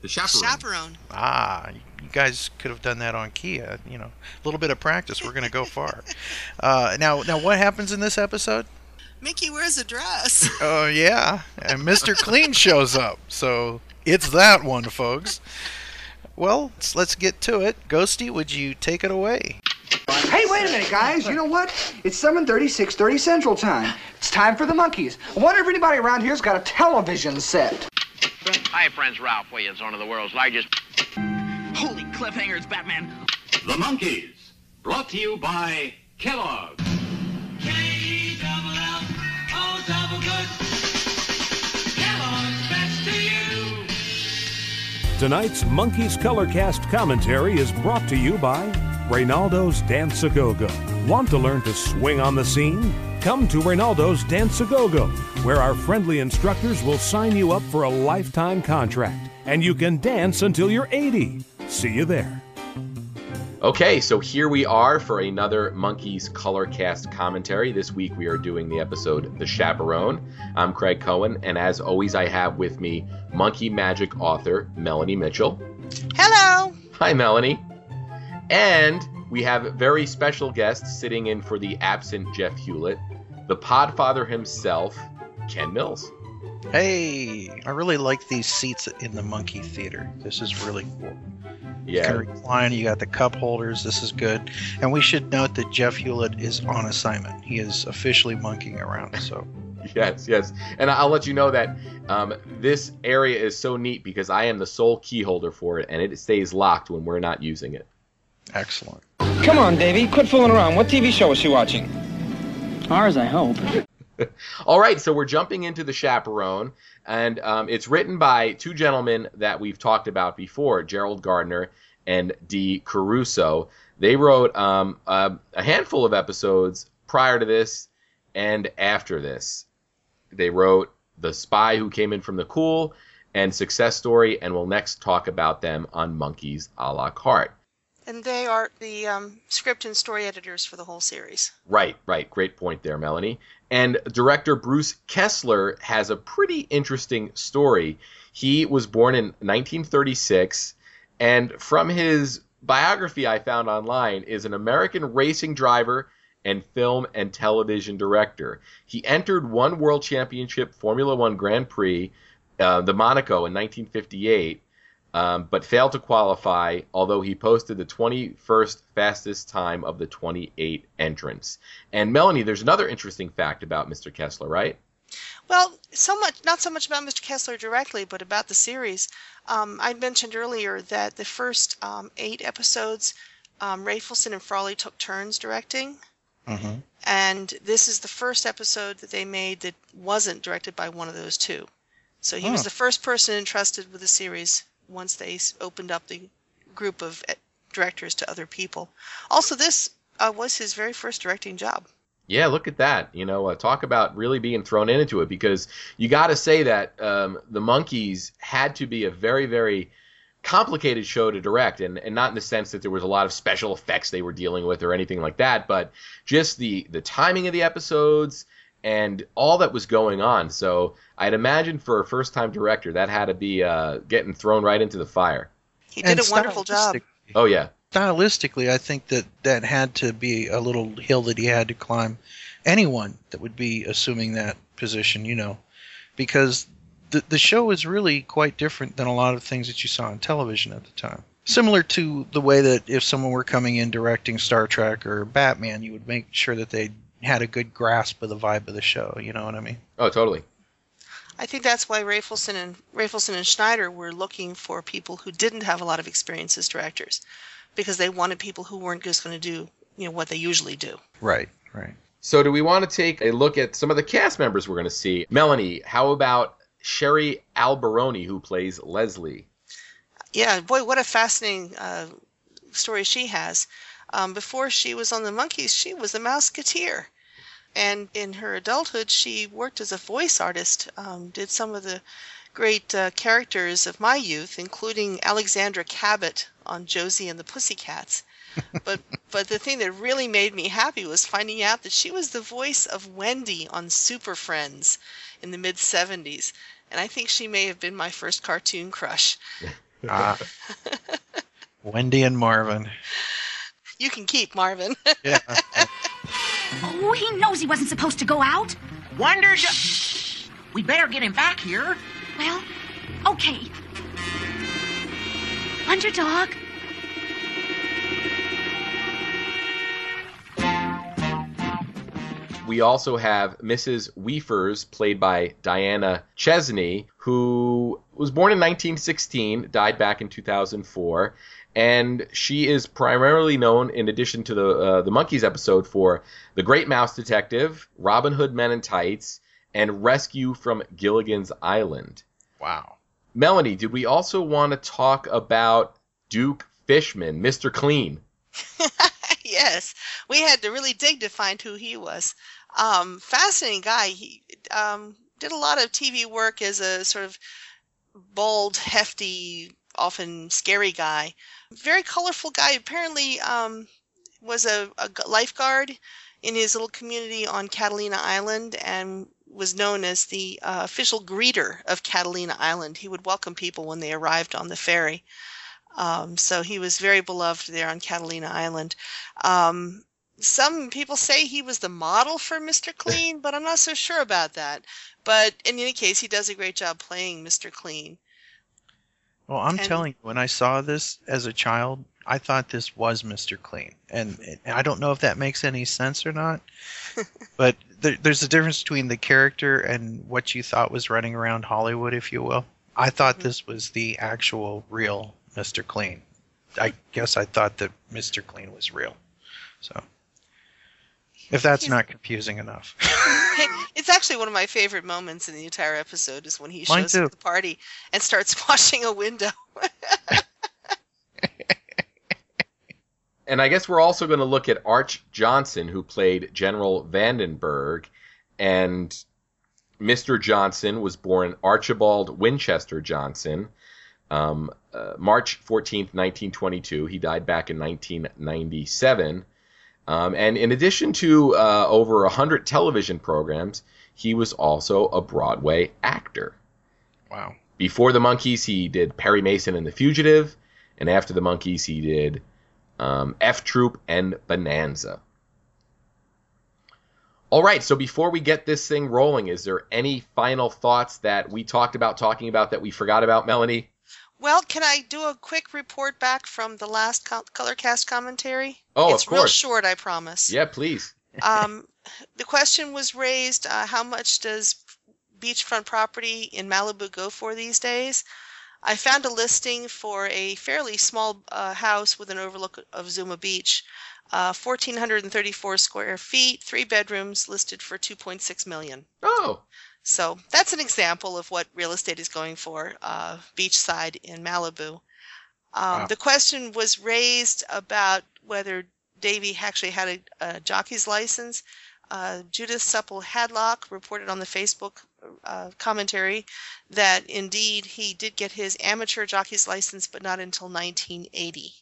The chaperone. Chaperone. Ah, you guys could have done that on Kia. You know, a little bit of practice. We're going to go far. Uh, now, now, what happens in this episode? Micky wears a dress. Oh yeah, and Mr. Clean shows up. So it's that one, folks. Well, let's- let's get to it. Ghosty, would you take it away? Hey, wait a minute, guys. You know what? It's 7.30, 6.30 Central Time. It's time for the Monkees. I wonder if anybody around here's got a television set. Hi, friends. Ralph Williams, one of the world's largest. Holy cliffhangers, Batman. The Monkees, brought to you by Kellogg. Tonight's Monkees Colorcast commentary is brought to you by Reynaldo's Dance a Go Go. Want to learn to swing on the scene? Come to Reynaldo's Dance a Go Go, where our friendly instructors will sign you up for a lifetime contract, and you can dance until you're 80. See you there. Okay, so here we are for another Monkees Colorcast commentary. This week we are doing the episode The Chaperone. I'm Craig Cohen, and as always, I have with me Monkee Magic author Melanie Mitchell. Hello. Hi, Melanie. And we have very special guests sitting in for the absent Jeff Hewlett, the Podfather himself, Ken Mills. Hey, I really like these seats in the Monkey Theater. This is really cool. You Yeah. can recline. You got the cup holders. This is good. And we should note that Jeff Hewlett is on assignment. He is officially monkeying around. So Yes, yes. And I'll let you know that um, this area is so neat because I am the sole key holder for it, and it stays locked when we're not using it. excellent. Come on, Davy. Quit fooling around. What TV show is she watching? Ours, I hope. All right, so we're jumping into the chaperone, and um, it's written by two gentlemen that we've talked about before, Gerald Gardner and Dee Caruso. They wrote um, a, a handful of episodes prior to this and after this. They wrote The Spy Who Came In From the Cool and Success Story, and we'll next talk about them on Monkees a la carte. And they are the um, script and story editors for the whole series. Right, right. Great point there, Melanie. And director Bruce Kessler has a pretty interesting story. He was born in 1936, and from his biography I found online is an American racing driver and film and television director. He entered one World Championship Formula One Grand Prix, uh, the Monaco, in 1958 um, but failed to qualify, although he posted the 21st fastest time of the 28 entrants. And Melanie, there's another interesting fact about Mr. Kessler, right? Well, so much, not so much about Mr. Kessler directly, but about the series. Um, I mentioned earlier that the first um, eight episodes, um, Rafelson and Frawley took turns directing. Mm-hmm. And this is the first episode that they made that wasn't directed by one of those two. So he was Oh. the first person entrusted with the series once they opened up the group of eh, directors to other people. Also, this uh, was his very first directing job. Yeah, look at that. You know, uh, talk about really being thrown into it because you got to say that um, the Monkees had to be a very, very complicated show to direct, and, and not in the sense that there was a lot of special effects they were dealing with or anything like that, but just the the timing of the episodes and all that was going on. So I'd imagine for a first time director, that had to be uh, getting thrown right into the fire. He did And a wonderful job. Oh yeah. Stylistically, I think that that had to be a little hill that he had to climb. Anyone that would be assuming that position, you know, because the the show is really quite different than a lot of things that you saw on television at the time. Similar to the way that if someone were coming in directing Star Trek or Batman, you would make sure that they had a good grasp of the vibe of the show. You know what I mean? Oh, totally. I think that's why Rafelson and Rafelson and Schneider were looking for people who didn't have a lot of experience as directors, because they wanted people who weren't just going to do you know what they usually do. Right, right. So, do we want to take a look at some of the cast members we're going to see? Melanie, how about Sherry Alberoni, who plays Leslie? Yeah, boy, what a fascinating uh, story she has. Um, before she was on the Monkees, she was a Mouseketeer. And in her adulthood, she worked as a voice artist, um, did some of the great uh, characters of my youth, including Alexandra Cabot on Josie and the Pussycats. but but the thing that really made me happy was finding out that she was the voice of Wendy on Super Friends in the mid 70s. And I think she may have been my first cartoon crush. Ah. Wendy and Marvin. You can keep Marvin. Yeah. Oh, he knows he wasn't supposed to go out. Wonder. We better get him back here. Well, okay. Underdog. We also have Mrs. Weefers, played by Diana Chesney, who was born in 1916, died back in 2004, and she is primarily known, in addition to the uh, the Monkees episode, for The Great Mouse Detective, Robin Hood Men in Tights, and Rescue from Gilligan's Island. Wow. Melanie, did we also want to talk about Duke Fishman, Mr. Clean? yes, we had to really dig to find who he was. Um, fascinating guy. He um, did a lot of TV work as a sort of bold, hefty, often scary guy. Very colorful guy. Apparently, um, was a lifeguard in his little community on Catalina Island and was known as the uh, official greeter of Catalina Island. He would welcome people when they arrived on the ferry. Um, so he was very beloved there on Catalina Island. Um, some people say he was the model for Mr. Clean, but I'm not so sure about that. But in any case, he does a great job playing Mr. Clean. Well, I'm And- telling you, when I saw this as a child, I thought this was Mr. Clean, and and I don't know if that makes any sense or not. but there, there's a difference between the character and what you thought was running around Hollywood, if you will. I thought mm-hmm. this was the actual real Mr. Clean. I guess I thought that Mr. Clean was real. So, if that's not confusing enough. it's actually one of my favorite moments in the entire episode is when he Mine shows up at the party and starts washing a window. And I guess we're also going to look at Arch Johnson, who played General Vandenberg. And Mr. Johnson was born Archibald Winchester Johnson, um, uh, March 14th, 1922. He died back in 1997. Um, and in addition to uh, over 100 television programs, he was also a Broadway actor. Wow. Before the Monkees, he did Perry Mason and the Fugitive, and after the Monkees, he did um, F Troop and Bonanza. All right, so before we get this thing rolling, is there any final thoughts that we talked about talking about that we forgot about, Melanie? Well, can I do a quick report back from the last co- Colorcast commentary? Oh, it's of real short, I promise. Yeah, please. um, the question was raised: uh, How much does beachfront property in Malibu go for these days? I found a listing for a fairly small uh, house with an overlook of Zuma Beach, uh, 1,434 square feet, three bedrooms, listed for 2.6 million. Oh. So that's an example of what real estate is going for, uh, beachside in Malibu. Um, Wow. The question was raised about whether Davy actually had a, a jockey's license. Uh, Judith Supple Hadlock reported on the Facebook uh, commentary that indeed he did get his amateur jockey's license, but not until 1980.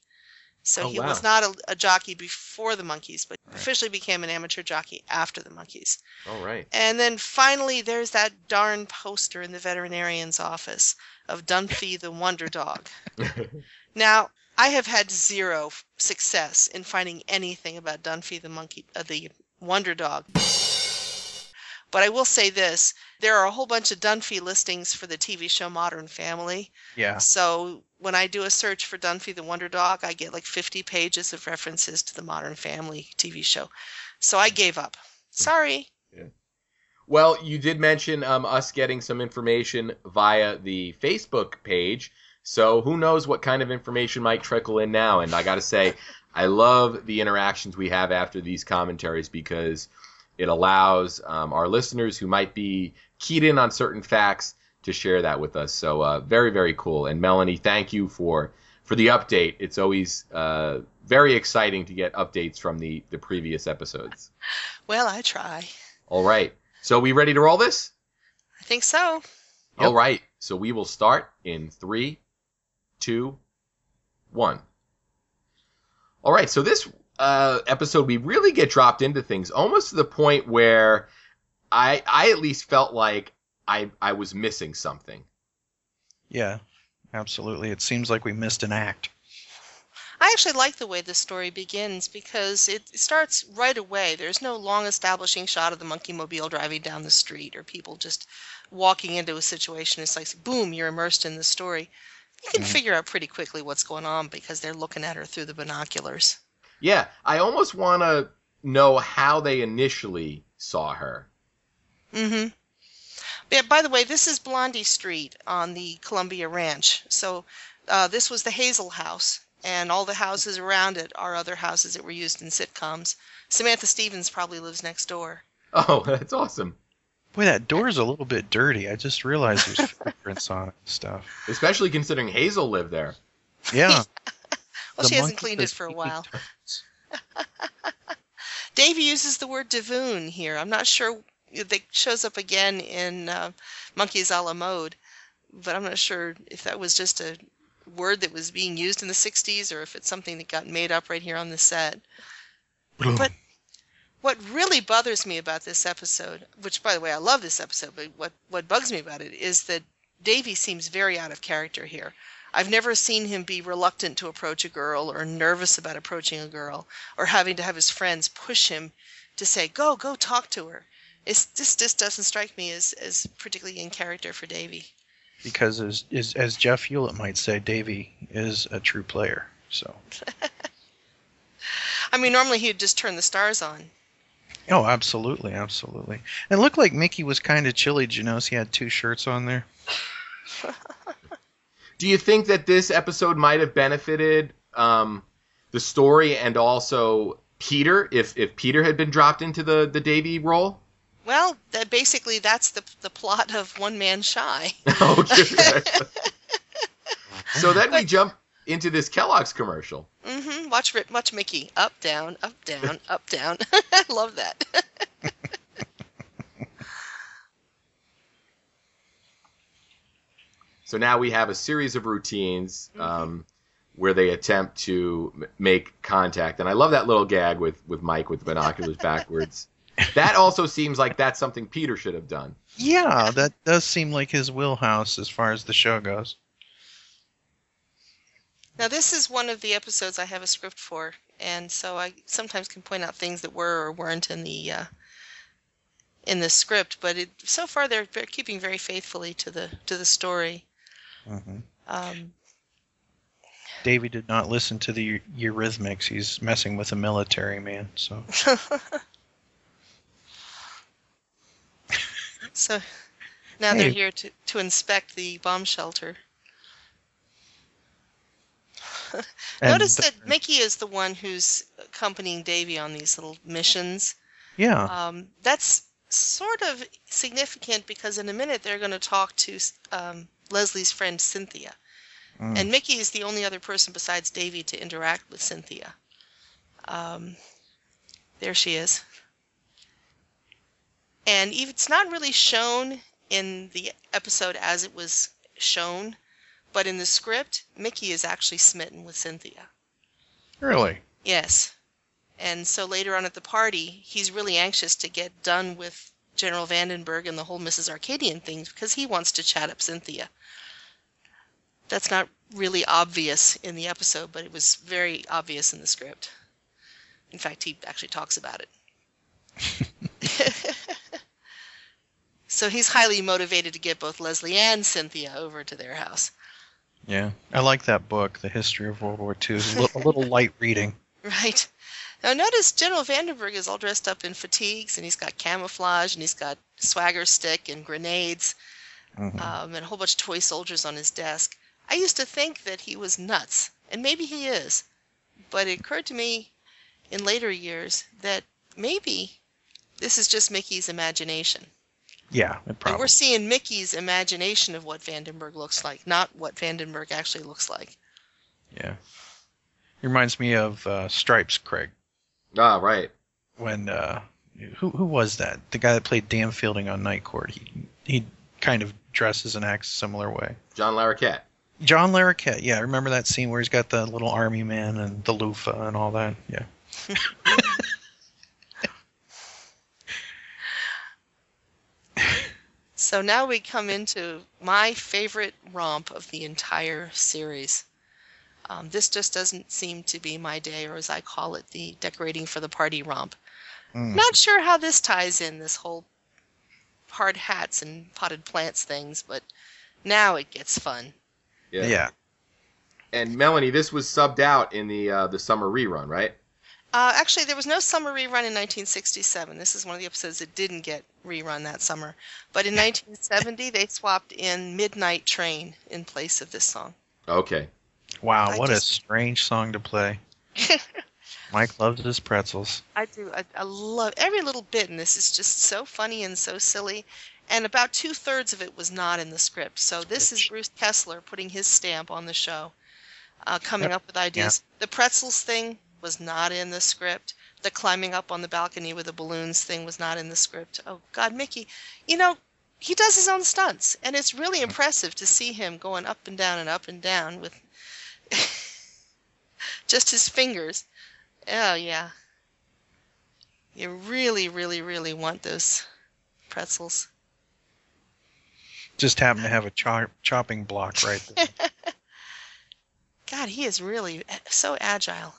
So Oh, he wow. was not a, a jockey before the Monkees, but officially became an amateur jockey after the Monkees. All right. And then finally, there's that darn poster in the veterinarian's office of Dunphy the Wonder Dog. Now, I have had zero success in finding anything about Dunphy the monkey, uh, the Wonder Dog. But I will say this: there are a whole bunch of Dunphy listings for the TV show Modern Family. Yeah. So when I do a search for Dunphy the Wonder Dog, I get like 50 pages of references to the Modern Family TV show. So I gave up. Sorry. Yeah. Well, you did mention um, us getting some information via the Facebook page. So who knows what kind of information might trickle in now? And I got to say, I love the interactions we have after these commentaries because it allows um, our listeners who might be keyed in on certain facts to share that with us. So uh, very, very cool. And Melanie, thank you for for the update. It's always uh, very exciting to get updates from the the previous episodes. Well, I try. All right, so we ready to roll this? I think so. All right, so we will start in three, two, one. All right, so this uh, episode we really get dropped into things almost to the point where I I at least felt like I I was missing something. Yeah, absolutely. It seems like we missed an act. I actually like the way the story begins because it starts right away. There's no long establishing shot of the monkey mobile driving down the street or people just walking into a situation. It's like, boom, you're immersed in the story. You can Mhm. figure out pretty quickly what's going on because they're looking at her through the binoculars. Yeah, I almost want to know how they initially saw her. Mm-hmm. Yeah, by the way, this is Blondie Street on the Columbia Ranch. So uh, this was the Hazel House, and all the houses around it are other houses that were used in sitcoms. Samantha Stevens probably lives next door. Oh, that's awesome. Boy, that door's a little bit dirty. I just realized there's footprints on it and stuff. Especially considering Hazel lived there. Yeah. Well, The she hasn't cleaned it for a while. Davy uses the word Davoon here. I'm not sure that shows up again in uh, Monkees a la mode, but I'm not sure if that was just a word that was being used in the 60s or if it's something that got made up right here on the set. But what really bothers me about this episode, which by the way I love this episode, but what what bugs me about it is that Davy seems very out of character here. I've never seen him be reluctant to approach a girl or nervous about approaching a girl or having to have his friends push him to say, "Go, go talk to her." It's this this doesn't strike me as as particularly in character for Davy. Because as, as, as Jeff Hewlett might say, Davy is a true player. So, I mean, normally he'd just turn the stars on. oh, absolutely, absolutely. It looked like Micky was kind of chilly. Did you notice he had two shirts on there? Do you think that this episode might have benefited um, the story and also Peter if if Peter had been dropped into the the Davy role? Well, that basically that's the the plot of One Man Shy. okay. so then we jump into this Kellogg's commercial. Mm-hmm. Watch watch Micky up down up down up down. I love that. So now we have a series of routines um, where they attempt to m- make contact, and I love that little gag with with Mike with the binoculars backwards. That also seems like that's something Peter should have done. Yeah, that does seem like his wheelhouse as far as the show goes. Now this is one of the episodes I have a script for, and so I sometimes can point out things that were or weren't in the uh, in the script. But it, so far they're, they're keeping very faithfully to the to the story. hmm Um, Davy did not listen to the Eurythmics. He's messing with a military man. So, so now they're Hey. here to, to inspect the bomb shelter. And Notice that Micky is the one who's accompanying Davy on these little missions. yeah, Um, that's sort of significant because in a minute they're going to talk to um, Leslie's friend Cynthia. Mm. And Micky is the only other person besides Davy to interact with Cynthia. Um, there she is. And even, it's not really shown in the episode as it was shown, but in the script, Micky is actually smitten with Cynthia. really. Yes. And so later on at the party, he's really anxious to get done with General Vandenberg and the whole Mrs. Arcadian thing because he wants to chat up Cynthia. That's not really obvious in the episode, but it was very obvious in the script. In fact, he actually talks about it. so he's highly motivated to get both Leslie and Cynthia over to their house. Yeah, I like that book, The History of World War II. It's a little, a little light reading. Right. Now notice General Vandenberg is all dressed up in fatigues and he's got camouflage and he's got swagger stick and grenades Mhm. um, and a whole bunch of toy soldiers on his desk. I used to think that he was nuts, and maybe he is, but it occurred to me in later years that maybe this is just Micky's imagination. Yeah, it And we're seeing Micky's imagination of what Vandenberg looks like, not what Vandenberg actually looks like. Yeah. It reminds me of uh, Stripes, Craig. Ah, right. When uh, who who was that? The guy that played Dan Fielding on Night Court. He he kind of dresses and acts a similar way. John Larroquette. John Larroquette. Yeah, remember that scene where he's got the little army man and the loofah and all that? Yeah. So now we come into my favorite romp of the entire series. Um, this just doesn't seem to be my day, or as I call it, the decorating for the party romp. Mm. Not sure how this ties in, this whole hard hats and potted plants things, but now it gets fun. Yeah. Yeah. And Melanie, this was subbed out in the uh, the summer rerun, right? Uh, actually, there was no summer rerun in 1967. This is one of the episodes that didn't get rerun that summer. But in 1970, they swapped in Midnight Train in place of this song. Okay. Wow, I what just- a strange song to play. Mike loves his pretzels. I do. I, I love every little bit in this. is just so funny and so silly. And about two thirds of it was not in the script. So this is Bruce Kessler putting his stamp on the show, uh, coming Yep. up with ideas. The pretzels thing was not in the script. The climbing up on the balcony with the balloons thing was not in the script. Oh God, Micky, you know he does his own stunts, and it's really mm-hmm. impressive to see him going up and down and up and down with just his fingers. Oh yeah. You really, really, really want those pretzels. Just happened to have a chop, chopping block right there. God, he is really eh, so agile.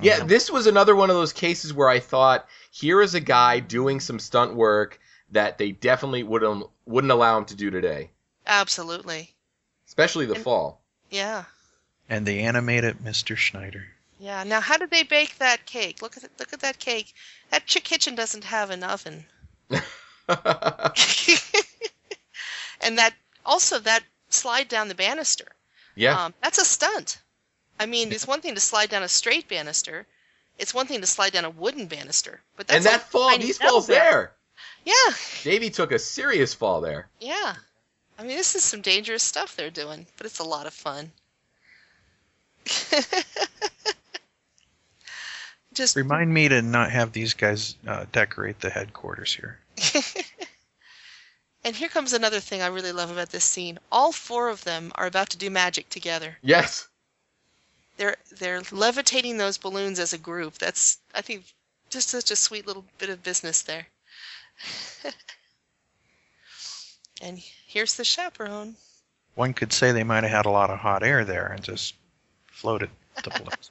Yeah, this was another one of those cases where I thought, here is a guy doing some stunt work that they definitely wouldn't wouldn't allow him to do today, Absolutely. especially the fall. Yeah. and they animated Mr. Schneider. Yeah. Now, how did they bake that cake? Look at it, look at that cake. That ch- kitchen doesn't have an oven. and that also that slide down the banister. Yeah. Um, that's a stunt. I mean, it's one thing to slide down a straight banister. It's one thing to slide down a wooden banister. But that's and that a fall, tiny these falls ban- there. Yeah. Davy took a serious fall there. Yeah. I mean, this is some dangerous stuff they're doing, but it's a lot of fun. Just Remind me to not have these guys uh, decorate the headquarters here. And here comes another thing I really love about this scene. All four of them are about to do magic together. Yes. They're they're levitating those balloons as a group. That's I think just such a sweet little bit of business there. and here's the chaperone. One could say they might have had a lot of hot air there and just floated the balloons.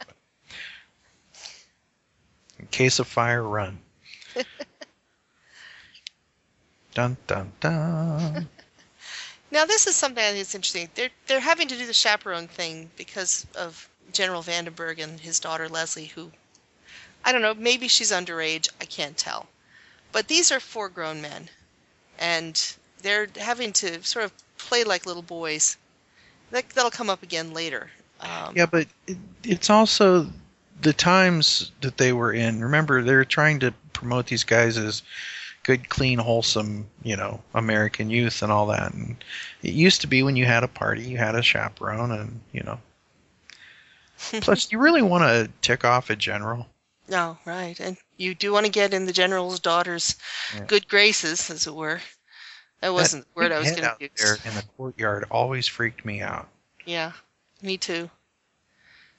in case of fire, run. Dun dun dun. Now this is something I think is interesting. They're they're having to do the chaperone thing because of General Vandenberg and his daughter Leslie, who I don't know, maybe she's underage, I can't tell. But these are four grown men, and they're having to sort of play like little boys. That that'll come up again later. Um, Yeah, but it, it's also the times that they were in. Remember, they're trying to promote these guys as good, clean, wholesome, you know, American youth and all that. And it used to be when you had a party, you had a chaperone, and you know. Plus, you really want to tick off a general. No, right. And you do want to get in the general's daughter's Yeah. good graces, as it were. That wasn't the word I was going to use. there in the courtyard always freaked me out. Yeah, me too.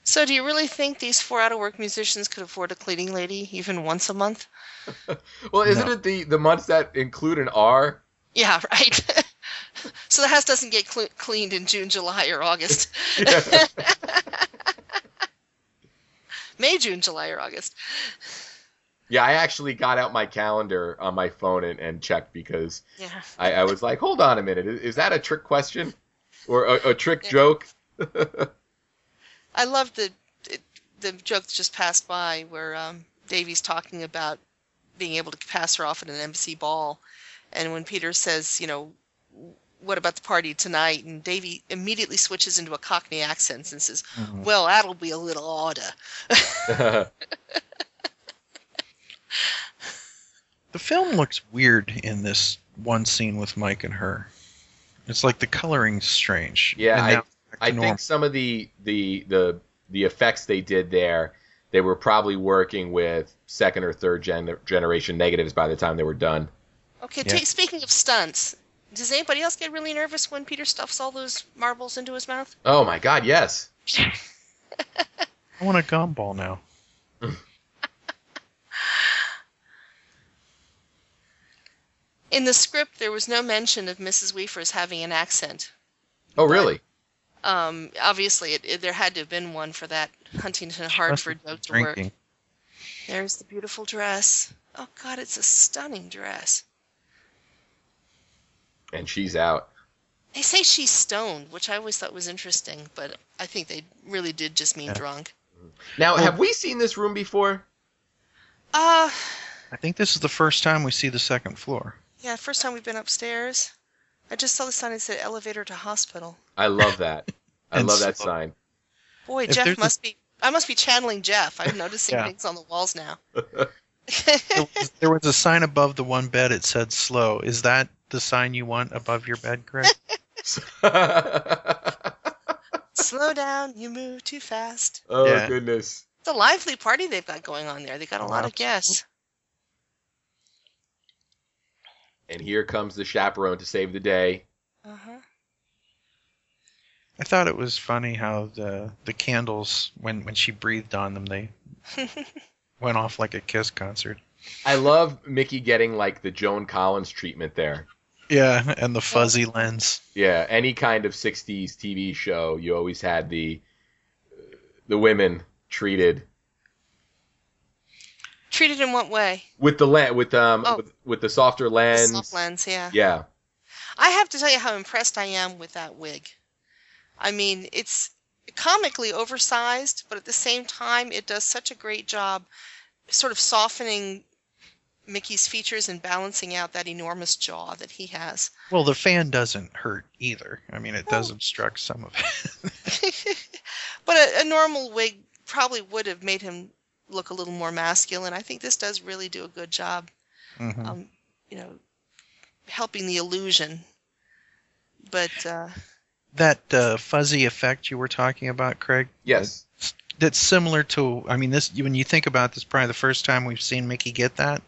So, do you really think these four out of work musicians could afford a cleaning lady even once a month? Well, isn't No. it the the months that include an R? Yeah, right. so the house doesn't get cle cleaned in June, July, or August. May, June, July, or August. Yeah, I actually got out my calendar on my phone and, and checked because Yeah. I, I was like, hold on a minute, is, is that a trick question or a, a trick joke? I love the the joke that just passed by where um, Davy's talking about being able to pass her off at an embassy ball, and when Peter says, you know, what about the party tonight? And Davy immediately switches into a Cockney accent and says, Mhm. "Well, that'll be a little odder." The film looks weird in this one scene with Mike and her. It's like the coloring's strange. Yeah, I, now back to I normal. think some of the the the the effects they did there, they were probably working with second or third gen- generation negatives by the time they were done. Okay, Yeah. ta speaking of stunts, does anybody else get really nervous when Peter stuffs all those marbles into his mouth? Oh my God, yes. I want a gumball now. In the script, there was no mention of Mrs. Weefers having an accent. Oh really? Um, obviously, it, it, there had to have been one for that Huntington Hartford joke to work. There's the beautiful dress. Oh God, it's a stunning dress. And she's out. They say she's stoned, which I always thought was interesting, but I think they really did just mean drunk. Now, have we seen this room before? Uh, I think this is the first time we see the second floor. yeah, first time we've been upstairs. I just saw the sign that said elevator to hospital. I love that. I And love that sign. Boy, If Jeff there's a- must be. I must be channeling Jeff. I'm noticing Yeah. things on the walls now. There was, there was a sign above the one bed. It said "slow." Is that the sign you want above your bed, Greg? Slow down, you move too fast. Oh Yeah. goodness. It's a lively party they've got going on there. They got a lot of guests. And here comes the chaperone to save the day. Uh-huh. I thought it was funny how the the candles, when when she breathed on them, they went off like a Kiss concert. I love Micky getting like the Joan Collins treatment there. Yeah, and the fuzzy lens. Yeah, any kind of '60s TV show, you always had the the women treated Treated in what way? with the le- with um Oh. with, with the softer lens. The lens. soft lens, yeah. Yeah, I have to tell you how impressed I am with that wig. I mean, it's comically oversized, but at the same time, it does such a great job sort of softening Micky's features and balancing out that enormous jaw that he has. Well, the fan doesn't hurt either. I mean, it does obstruct some of it. But a, a normal wig probably would have made him look a little more masculine. I think this does really do a good job, Mhm. um, you know, helping the illusion. But uh, that uh, fuzzy effect you were talking about, Craig. Yes. That's, that's similar to. I mean, this when you think about this, probably the first time we've seen Mickey get that,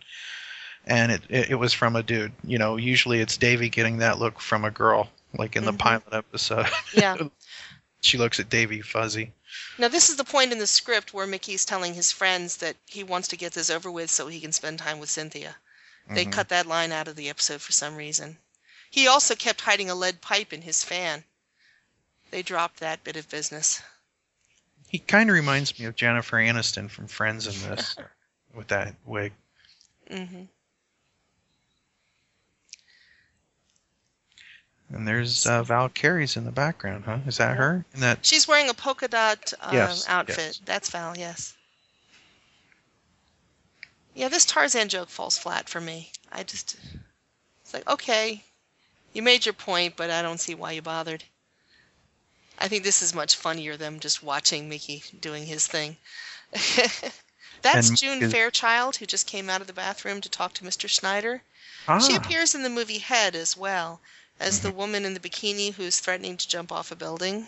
and it it, it was from a dude. You know, usually it's Davy getting that look from a girl, like in the Mhm. pilot episode. yeah. she looks at Davy fuzzy. Now, this is the point in the script where Micky's telling his friends that he wants to get this over with so he can spend time with Cynthia. They Mhm. cut that line out of the episode for some reason. He also kept hiding a lead pipe in his fan. They dropped that bit of business. He kind of reminds me of Jennifer Aniston from Friends in this, with that wig. hmm And there's uh, Val Kairys in the background, huh? Is that her? In that She's wearing a polka dot uh, Yes, outfit. yes. That's Val, yes. Yeah, this Tarzan joke falls flat for me. I just. It's like, okay, you made your point, but I don't see why you bothered. I think this is much funnier than just watching Micky doing his thing. That's And June is- Fairchild, who just came out of the bathroom to talk to Mr. Schneider. She Ah. Mm-hmm. appears in the movie Head as well as the woman in the bikini who's threatening to jump off a building.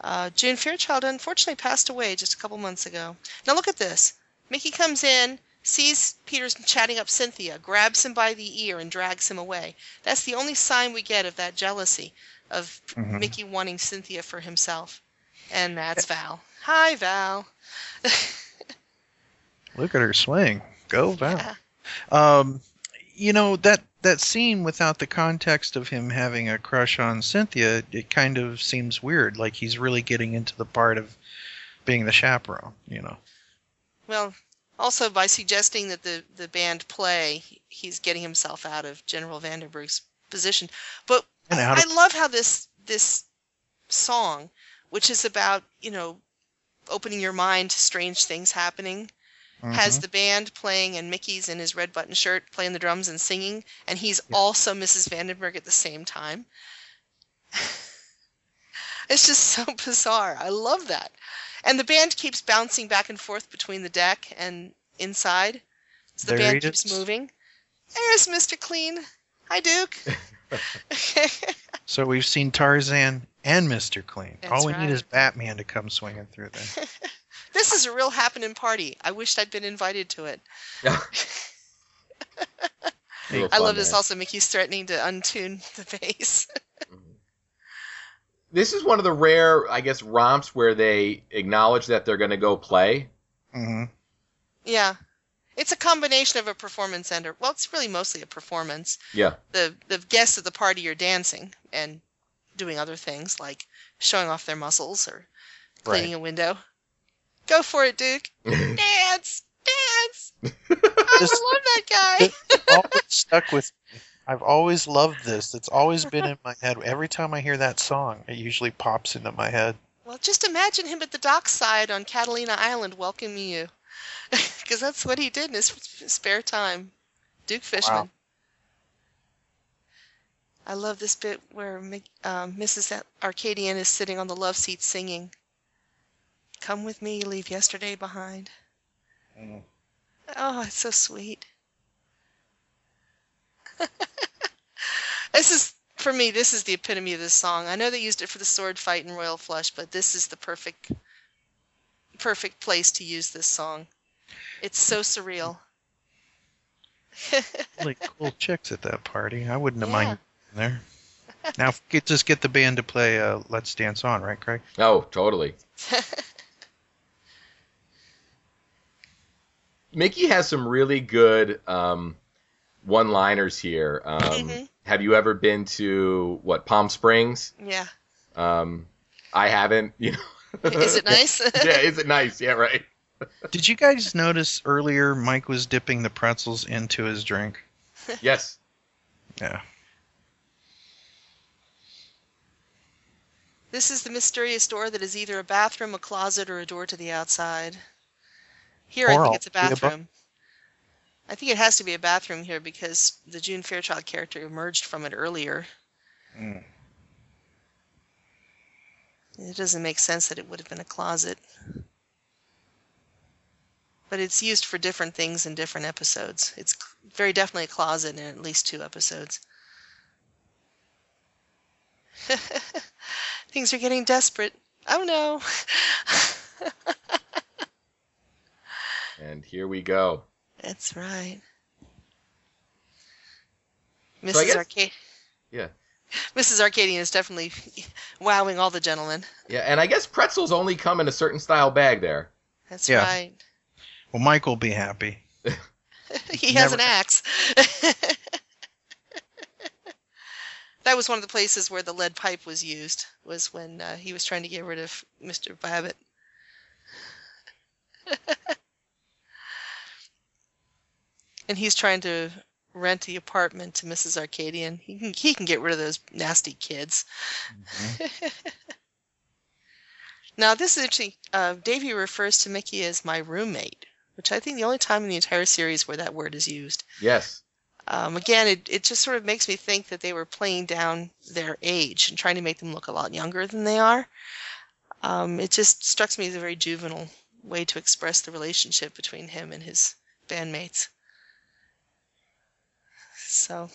Uh, June Fairchild unfortunately passed away just a couple months ago. Now look at this. Micky comes in, sees Peter's chatting up Cynthia, grabs him by the ear, and drags him away. That's the only sign we get of that jealousy of Mhm. Micky wanting Cynthia for himself. And that's Val. Hi, Val. Look at her swing. Go Val. Um, you know that that scene without the context of him having a crush on Cynthia, it kind of seems weird. Like he's really getting into the part of being the chaperone. You know. Well, also by suggesting that the, the band play, he's getting himself out of General Vandenberg's position. But out I love how this this song, which is about you know opening your mind to strange things happening, has Mhm. the band playing and Micky's in his red button shirt playing the drums and singing, and he's also Mrs. Vandenberg at the same time. it's just so bizarre. I love that. And the band keeps bouncing back and forth between the deck and inside. So the There band keeps moving. There's Mr. Clean. Hi, Duke. So we've seen Tarzan and Mr. Clean. That's All we need is. Batman to come swinging through there. This is a real happening party. I wished I'd been invited to it. Real I fun love this there. also. Micky's threatening to untune the bass. This is one of the rare, I guess, romps where they acknowledge that they're going to go play. hmm yeah. It's a combination of a performance and a, well, it's really mostly a performance. Yeah. The the guests at the party are dancing and doing other things like showing off their muscles or cleaning a window. Go for it, Duke. dance, dance. Oh, I love that guy. always stuck with me. I've always loved this. It's always been in my head. Every time I hear that song, it usually pops into my head. Well, just imagine him at the dockside on Catalina Island welcoming you. Because that's what he did in his spare time. Duke Fishman. I love this bit where um, Mrs. Arcadian is sitting on the love seat singing, Come with me, leave yesterday behind. Oh, it's so sweet. this is, for me, this is the epitome of this song. I know they used it for the sword fight in Royal Flush, but this is the perfect, perfect place to use this song. It's so surreal. Really cool chicks at that party. I wouldn't have Yeah. minded being there. Now, if just get the band to play uh, "Let's Dance On," right, Craig? Oh, totally. Micky has some really good um, one-liners here. Um, Mhm. Have you ever been to what Palm Springs? yeah. Um, I haven't. You know. Is it nice? yeah, is it nice? Yeah, right. Did you guys notice earlier Mike was dipping the pretzels into his drink? Yes. Yeah. This is the mysterious door that is either a bathroom, a closet, or a door to the outside. Here, I Or think it's a bathroom. I think it has to be a bathroom here because the June Fairchild character emerged from it earlier. Mm. It doesn't make sense that it would have been a closet. But it's used for different things in different episodes. It's c- very definitely a closet in at least two episodes. Things are getting desperate. Oh no. And here we go. That's right. So Mrs. guess- Arcade Yeah. Mrs. Arcadian is definitely wowing all the gentlemen. Yeah, and I guess pretzels only come in a certain style bag there. That's Yeah. right. Well, Mike will be happy. he has an axe. that was one of the places where the lead pipe was used. Was when uh, he was trying to get rid of Mr. Babbitt. and he's trying to rent the apartment to Mrs. Arcadian. He can he can get rid of those nasty kids. now this is interesting. Uh, Davy refers to Micky as my roommate, which I think the only time in the entire series where that word is used. Yes. Um, again, it, it just sort of makes me think that they were playing down their age and trying to make them look a lot younger than they are. Um, it just struck me as a very juvenile way to express the relationship between him and his bandmates. So,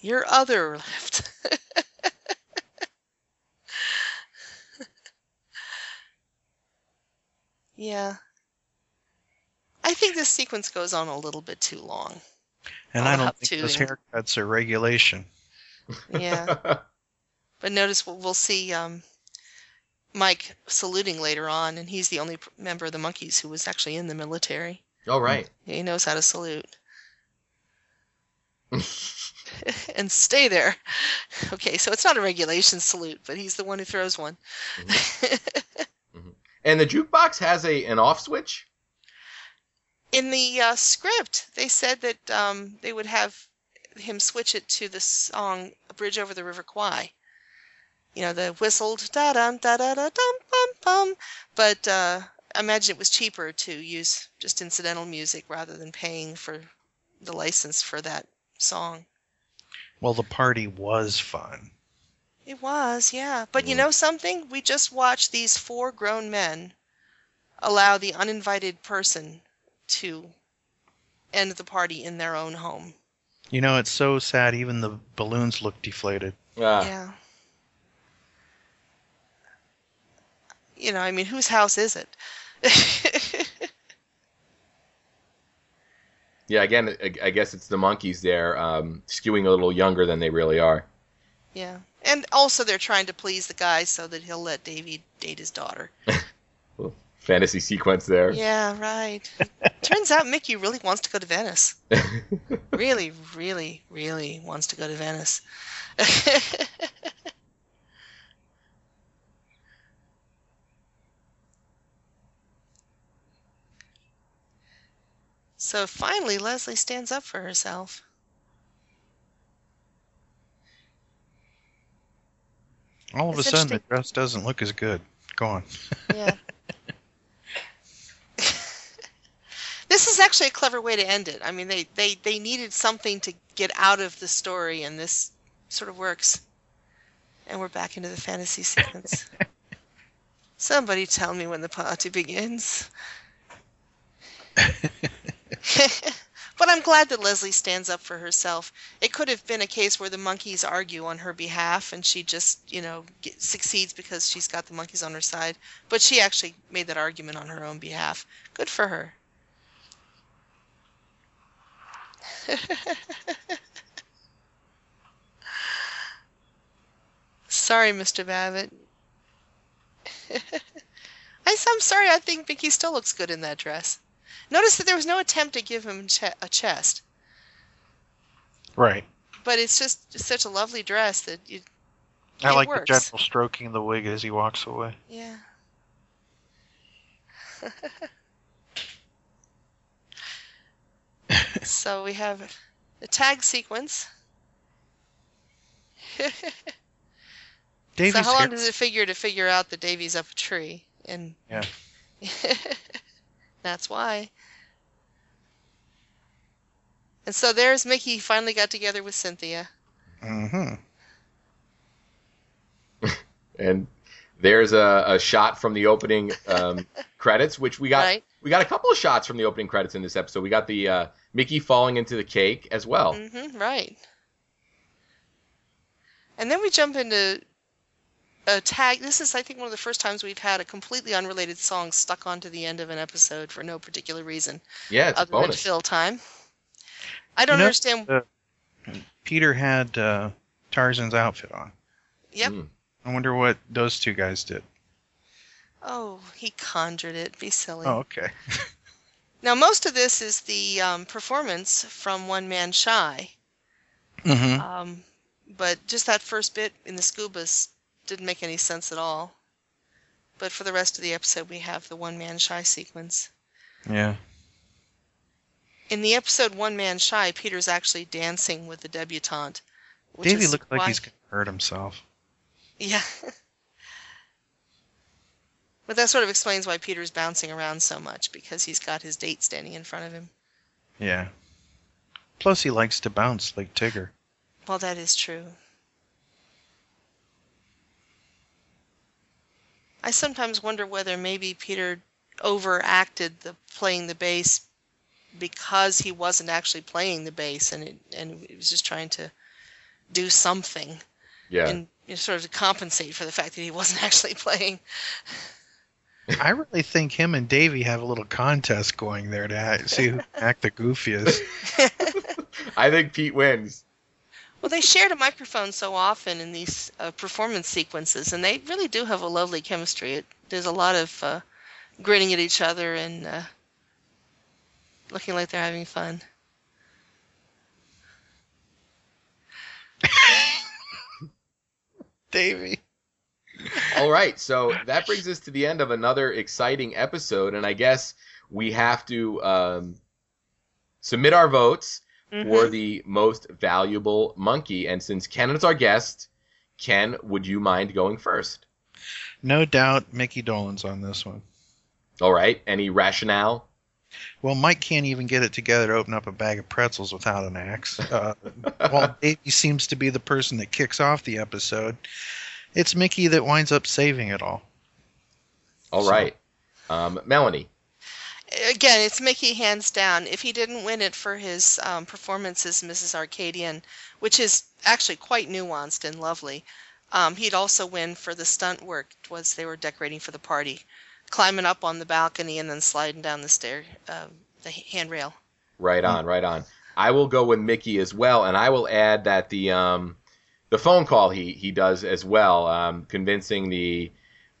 your other left. yeah. I think this sequence goes on a little bit too long. And All I don't hop think those tooting. haircuts are regulation. Yeah. but notice we'll, we'll see um, Mike saluting later on, and he's the only member of the Monkees who was actually in the military. All right. He knows how to salute. and stay there. Okay, so it's not a regulation salute, but he's the one who throws one. And the jukebox has a an off switch. In the uh, script, they said that um, they would have him switch it to the song "A Bridge Over the River Kwai." You know, the whistled da dum da da da dum bum bum. But uh, I imagine it was cheaper to use just incidental music rather than paying for the license for that song. Well, the party was fun. It was, yeah. But you know something? We just watched these four grown men allow the uninvited person to end the party in their own home. You know, it's so sad. Even the balloons look deflated. Yeah. Yeah. You know, I mean, whose house is it? Yeah, again, I guess it's the Monkees there, um, skewing a little younger than they really are. yeah. And also, they're trying to please the guy so that he'll let Davy date his daughter. Fantasy sequence there. Yeah, right. Turns out Micky really wants to go to Venice. really, really, really wants to go to Venice. so finally, Leslie stands up for herself. All of It's a sudden, the dress doesn't look as good. Go on. Yeah. this is actually a clever way to end it. I mean, they, they, they needed something to get out of the story, and this sort of works. And we're back into the fantasy sequence. Somebody tell me when the party begins. but I'm glad that Leslie stands up for herself. It could have been a case where the Monkees argue on her behalf and she just, you know, get, succeeds because she's got the Monkees on her side. But she actually made that argument on her own behalf. Good for her. Sorry, Mr. Babbitt. I'm sorry, I think Micky still looks good in that dress. Notice that there was no attempt to give him che- a chest, Right. but it's just such a lovely dress that you. I it like works. the gentle stroking of the wig as he walks away. Yeah. so we have the tag sequence. Davy's so how long hair- does it figure to figure out that Davy's up a tree? And Yeah. that's why. And so there's Micky finally got together with Cynthia. Mm-hmm. And there's a, a shot from the opening um, credits, which we got. Right. We got a couple of shots from the opening credits in this episode. We got the uh, Micky falling into the cake as well. Mm-hmm, right. And then we jump into a tag. This is, I think, one of the first times we've had a completely unrelated song stuck onto the end of an episode for no particular reason. Yeah, it's a other than bonus. fill time. I don't You know, understand. uh, Peter had uh, Tarzan's outfit on. Yep. Hmm. I wonder what those two guys did. Oh, he conjured it. Be silly. Oh, okay. Now, most of this is the um, performance from One Man Shy. Mm-hmm. Um, but just that first bit in the scubas didn't make any sense at all. But for the rest of the episode, we have the One Man Shy sequence. Yeah. In the episode One Man Shy, Peter's actually dancing with the debutante. Davy is looked like why- he's gonna hurt himself. Yeah. but that sort of explains why Peter's bouncing around so much, because he's got his date standing in front of him. Yeah. Plus, he likes to bounce like Tigger. Well, that is true. I sometimes wonder whether maybe Peter overacted the playing the bass because he wasn't actually playing the bass and it, and he was just trying to do something Yeah. and you know, sort of to compensate for the fact that he wasn't actually playing. I really think him and Davy have a little contest going there to see who can act the goofiest. I think Pete wins. Well, they shared a microphone so often in these uh, performance sequences, and they really do have a lovely chemistry. It, there's a lot of uh, grinning at each other and uh, looking like they're having fun. Davy. All right, so that brings us to the end of another exciting episode, and I guess we have to um, submit our votes for Mhm. the most valuable Monkee. And since Ken is our guest, Ken, would you mind going first? No doubt Micky Dolenz on this one. All right, any rationale? Well, Mike can't even get it together to open up a bag of pretzels without an axe. Uh, while Davy seems to be the person that kicks off the episode, it's Micky that winds up saving it all. All right, um, Melanie. Again, it's Micky hands down. If he didn't win it for his um, performance as Mrs. Arcadian, which is actually quite nuanced and lovely, Um, he'd also win for the stunt work was they were decorating for the party, climbing up on the balcony and then sliding down the stair, uh, the handrail. Right on, right on. I will go with Micky as well, and I will add that the um, the phone call he he does as well, um, convincing the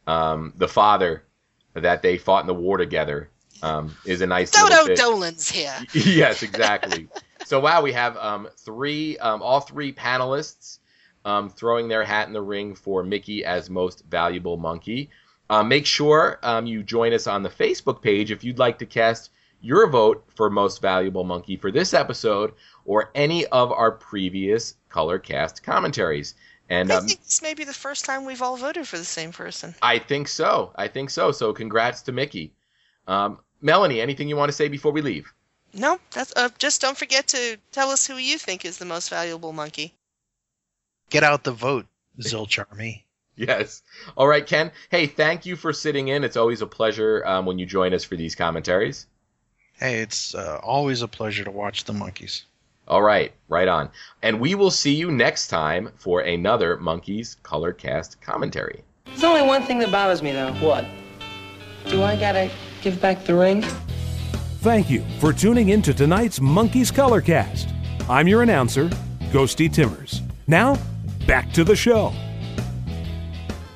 um, the father that they fought in the war together um, is a nice Dodo. Dolenz here. yes, exactly. so wow, we have um, three, um, all three panelists um, throwing their hat in the ring for Micky as most valuable Monkee. Uh, make sure um, you join us on the Facebook page if you'd like to cast your vote for most valuable Monkee for this episode or any of our previous color cast commentaries. And I um, think this may be the first time we've all voted for the same person. I think so. I think so. So congrats to Micky. Um, Melanie, anything you want to say before we leave? No, that's uh, just don't forget to tell us who you think is the most valuable Monkee. Get out the vote, Zilch Army. Yes. All right, Ken. Hey, thank you for sitting in. It's always a pleasure um, when you join us for these commentaries. Hey, it's uh, always a pleasure to watch the Monkees. All right, right on. And we will see you next time for another Monkees Color Cast commentary. There's only one thing that bothers me, though. What? Do I gotta give back the ring? Thank you for tuning in to tonight's Monkees Colorcast. I'm your announcer, Ghosty Timmers. Now, back to the show.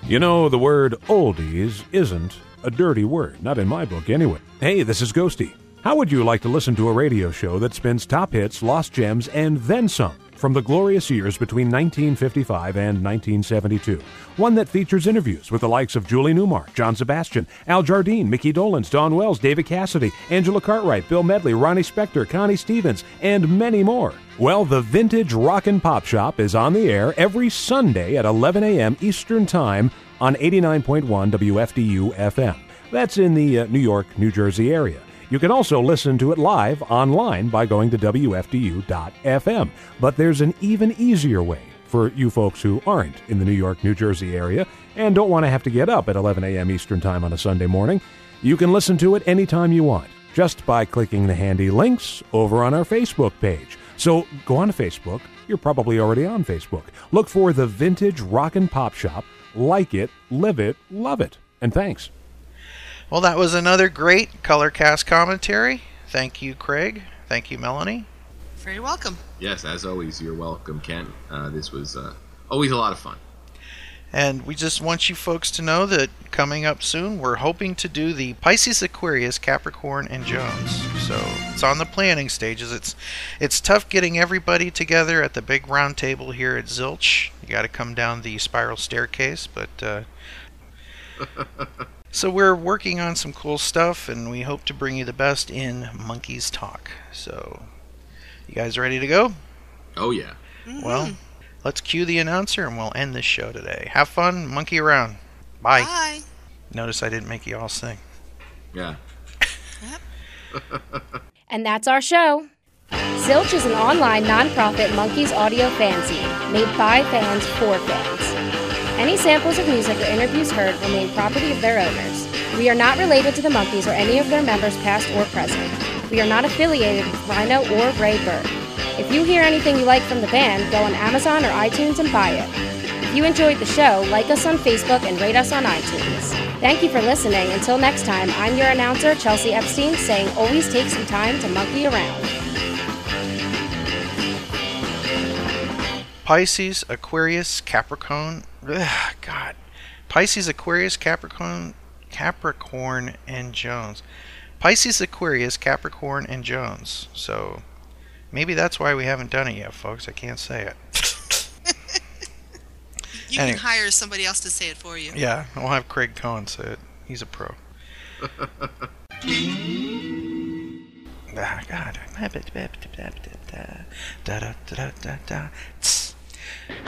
You know, the word oldies isn't a dirty word, not in my book anyway. Hey, this is Ghosty. How would you like to listen to a radio show that spins top hits, lost gems, and then some from the glorious years between 1955 and 1972? One that features interviews with the likes of Julie Newmar, John Sebastian, Al Jardine, Micky Dolenz, Dawn Wells, David Cassidy, Angela Cartwright, Bill Medley, Ronnie Spector, Connie Stevens, and many more. Well, the Vintage Rock and Pop Shop is on the air every Sunday at 11 a.m. Eastern Time on 89.1 WFDU FM. That's in the uh, New York, New Jersey area. You can also listen to it live online by going to WFDU.FM. But there's an even easier way for you folks who aren't in the New York, New Jersey area and don't want to have to get up at 11 a.m. Eastern Time on a Sunday morning. You can listen to it anytime you want just by clicking the handy links over on our Facebook page. So go on to Facebook. You're probably already on Facebook. Look for the Vintage Rock and Pop Shop. Like it, live it, love it. And thanks. Well, that was another great color cast commentary. Thank you, Craig. Thank you, Melanie. Very welcome. Yes, as always, you're welcome, Ken. Uh, this was uh, always a lot of fun. And we just want you folks to know that coming up soon, we're hoping to do the Pisces, Aquarius, Capricorn, and Jones. So it's on the planning stages. It's it's tough getting everybody together at the big round table here at Zilch. You got to come down the spiral staircase, but. Uh, so we're working on some cool stuff, and we hope to bring you the best in Monkees Talk. So, you guys ready to go? Oh yeah. Well, mm-hmm. let's cue the announcer, and we'll end this show today. Have fun, monkey around. Bye. Bye. Notice I didn't make you all sing. Yeah. And that's our show. Zilch is an online nonprofit Monkees audio fanzine made by fans for fans. Any samples of music or interviews heard remain property of their owners. We are not related to the Monkees or any of their members, past or present. We are not affiliated with Rhino or Raybert. If you hear anything you like from the band, go on Amazon or iTunes and buy it. If you enjoyed the show, like us on Facebook and rate us on iTunes. Thank you for listening. Until next time, I'm your announcer, Chelsea Epstein, saying always take some time to monkey around. Pisces, Aquarius, Capricorn. Ugh, God. Pisces, Aquarius, Capricorn, Capricorn, and Jones. Pisces, Aquarius, Capricorn, and Jones. So maybe that's why we haven't done it yet, folks. I can't say it. You Anyway. can hire somebody else to say it for you. Yeah, we'll have Craig Cohen say it. He's a pro. Ah, God.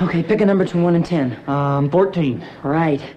Okay, pick a number between 1 and 10. Um, 14. Right.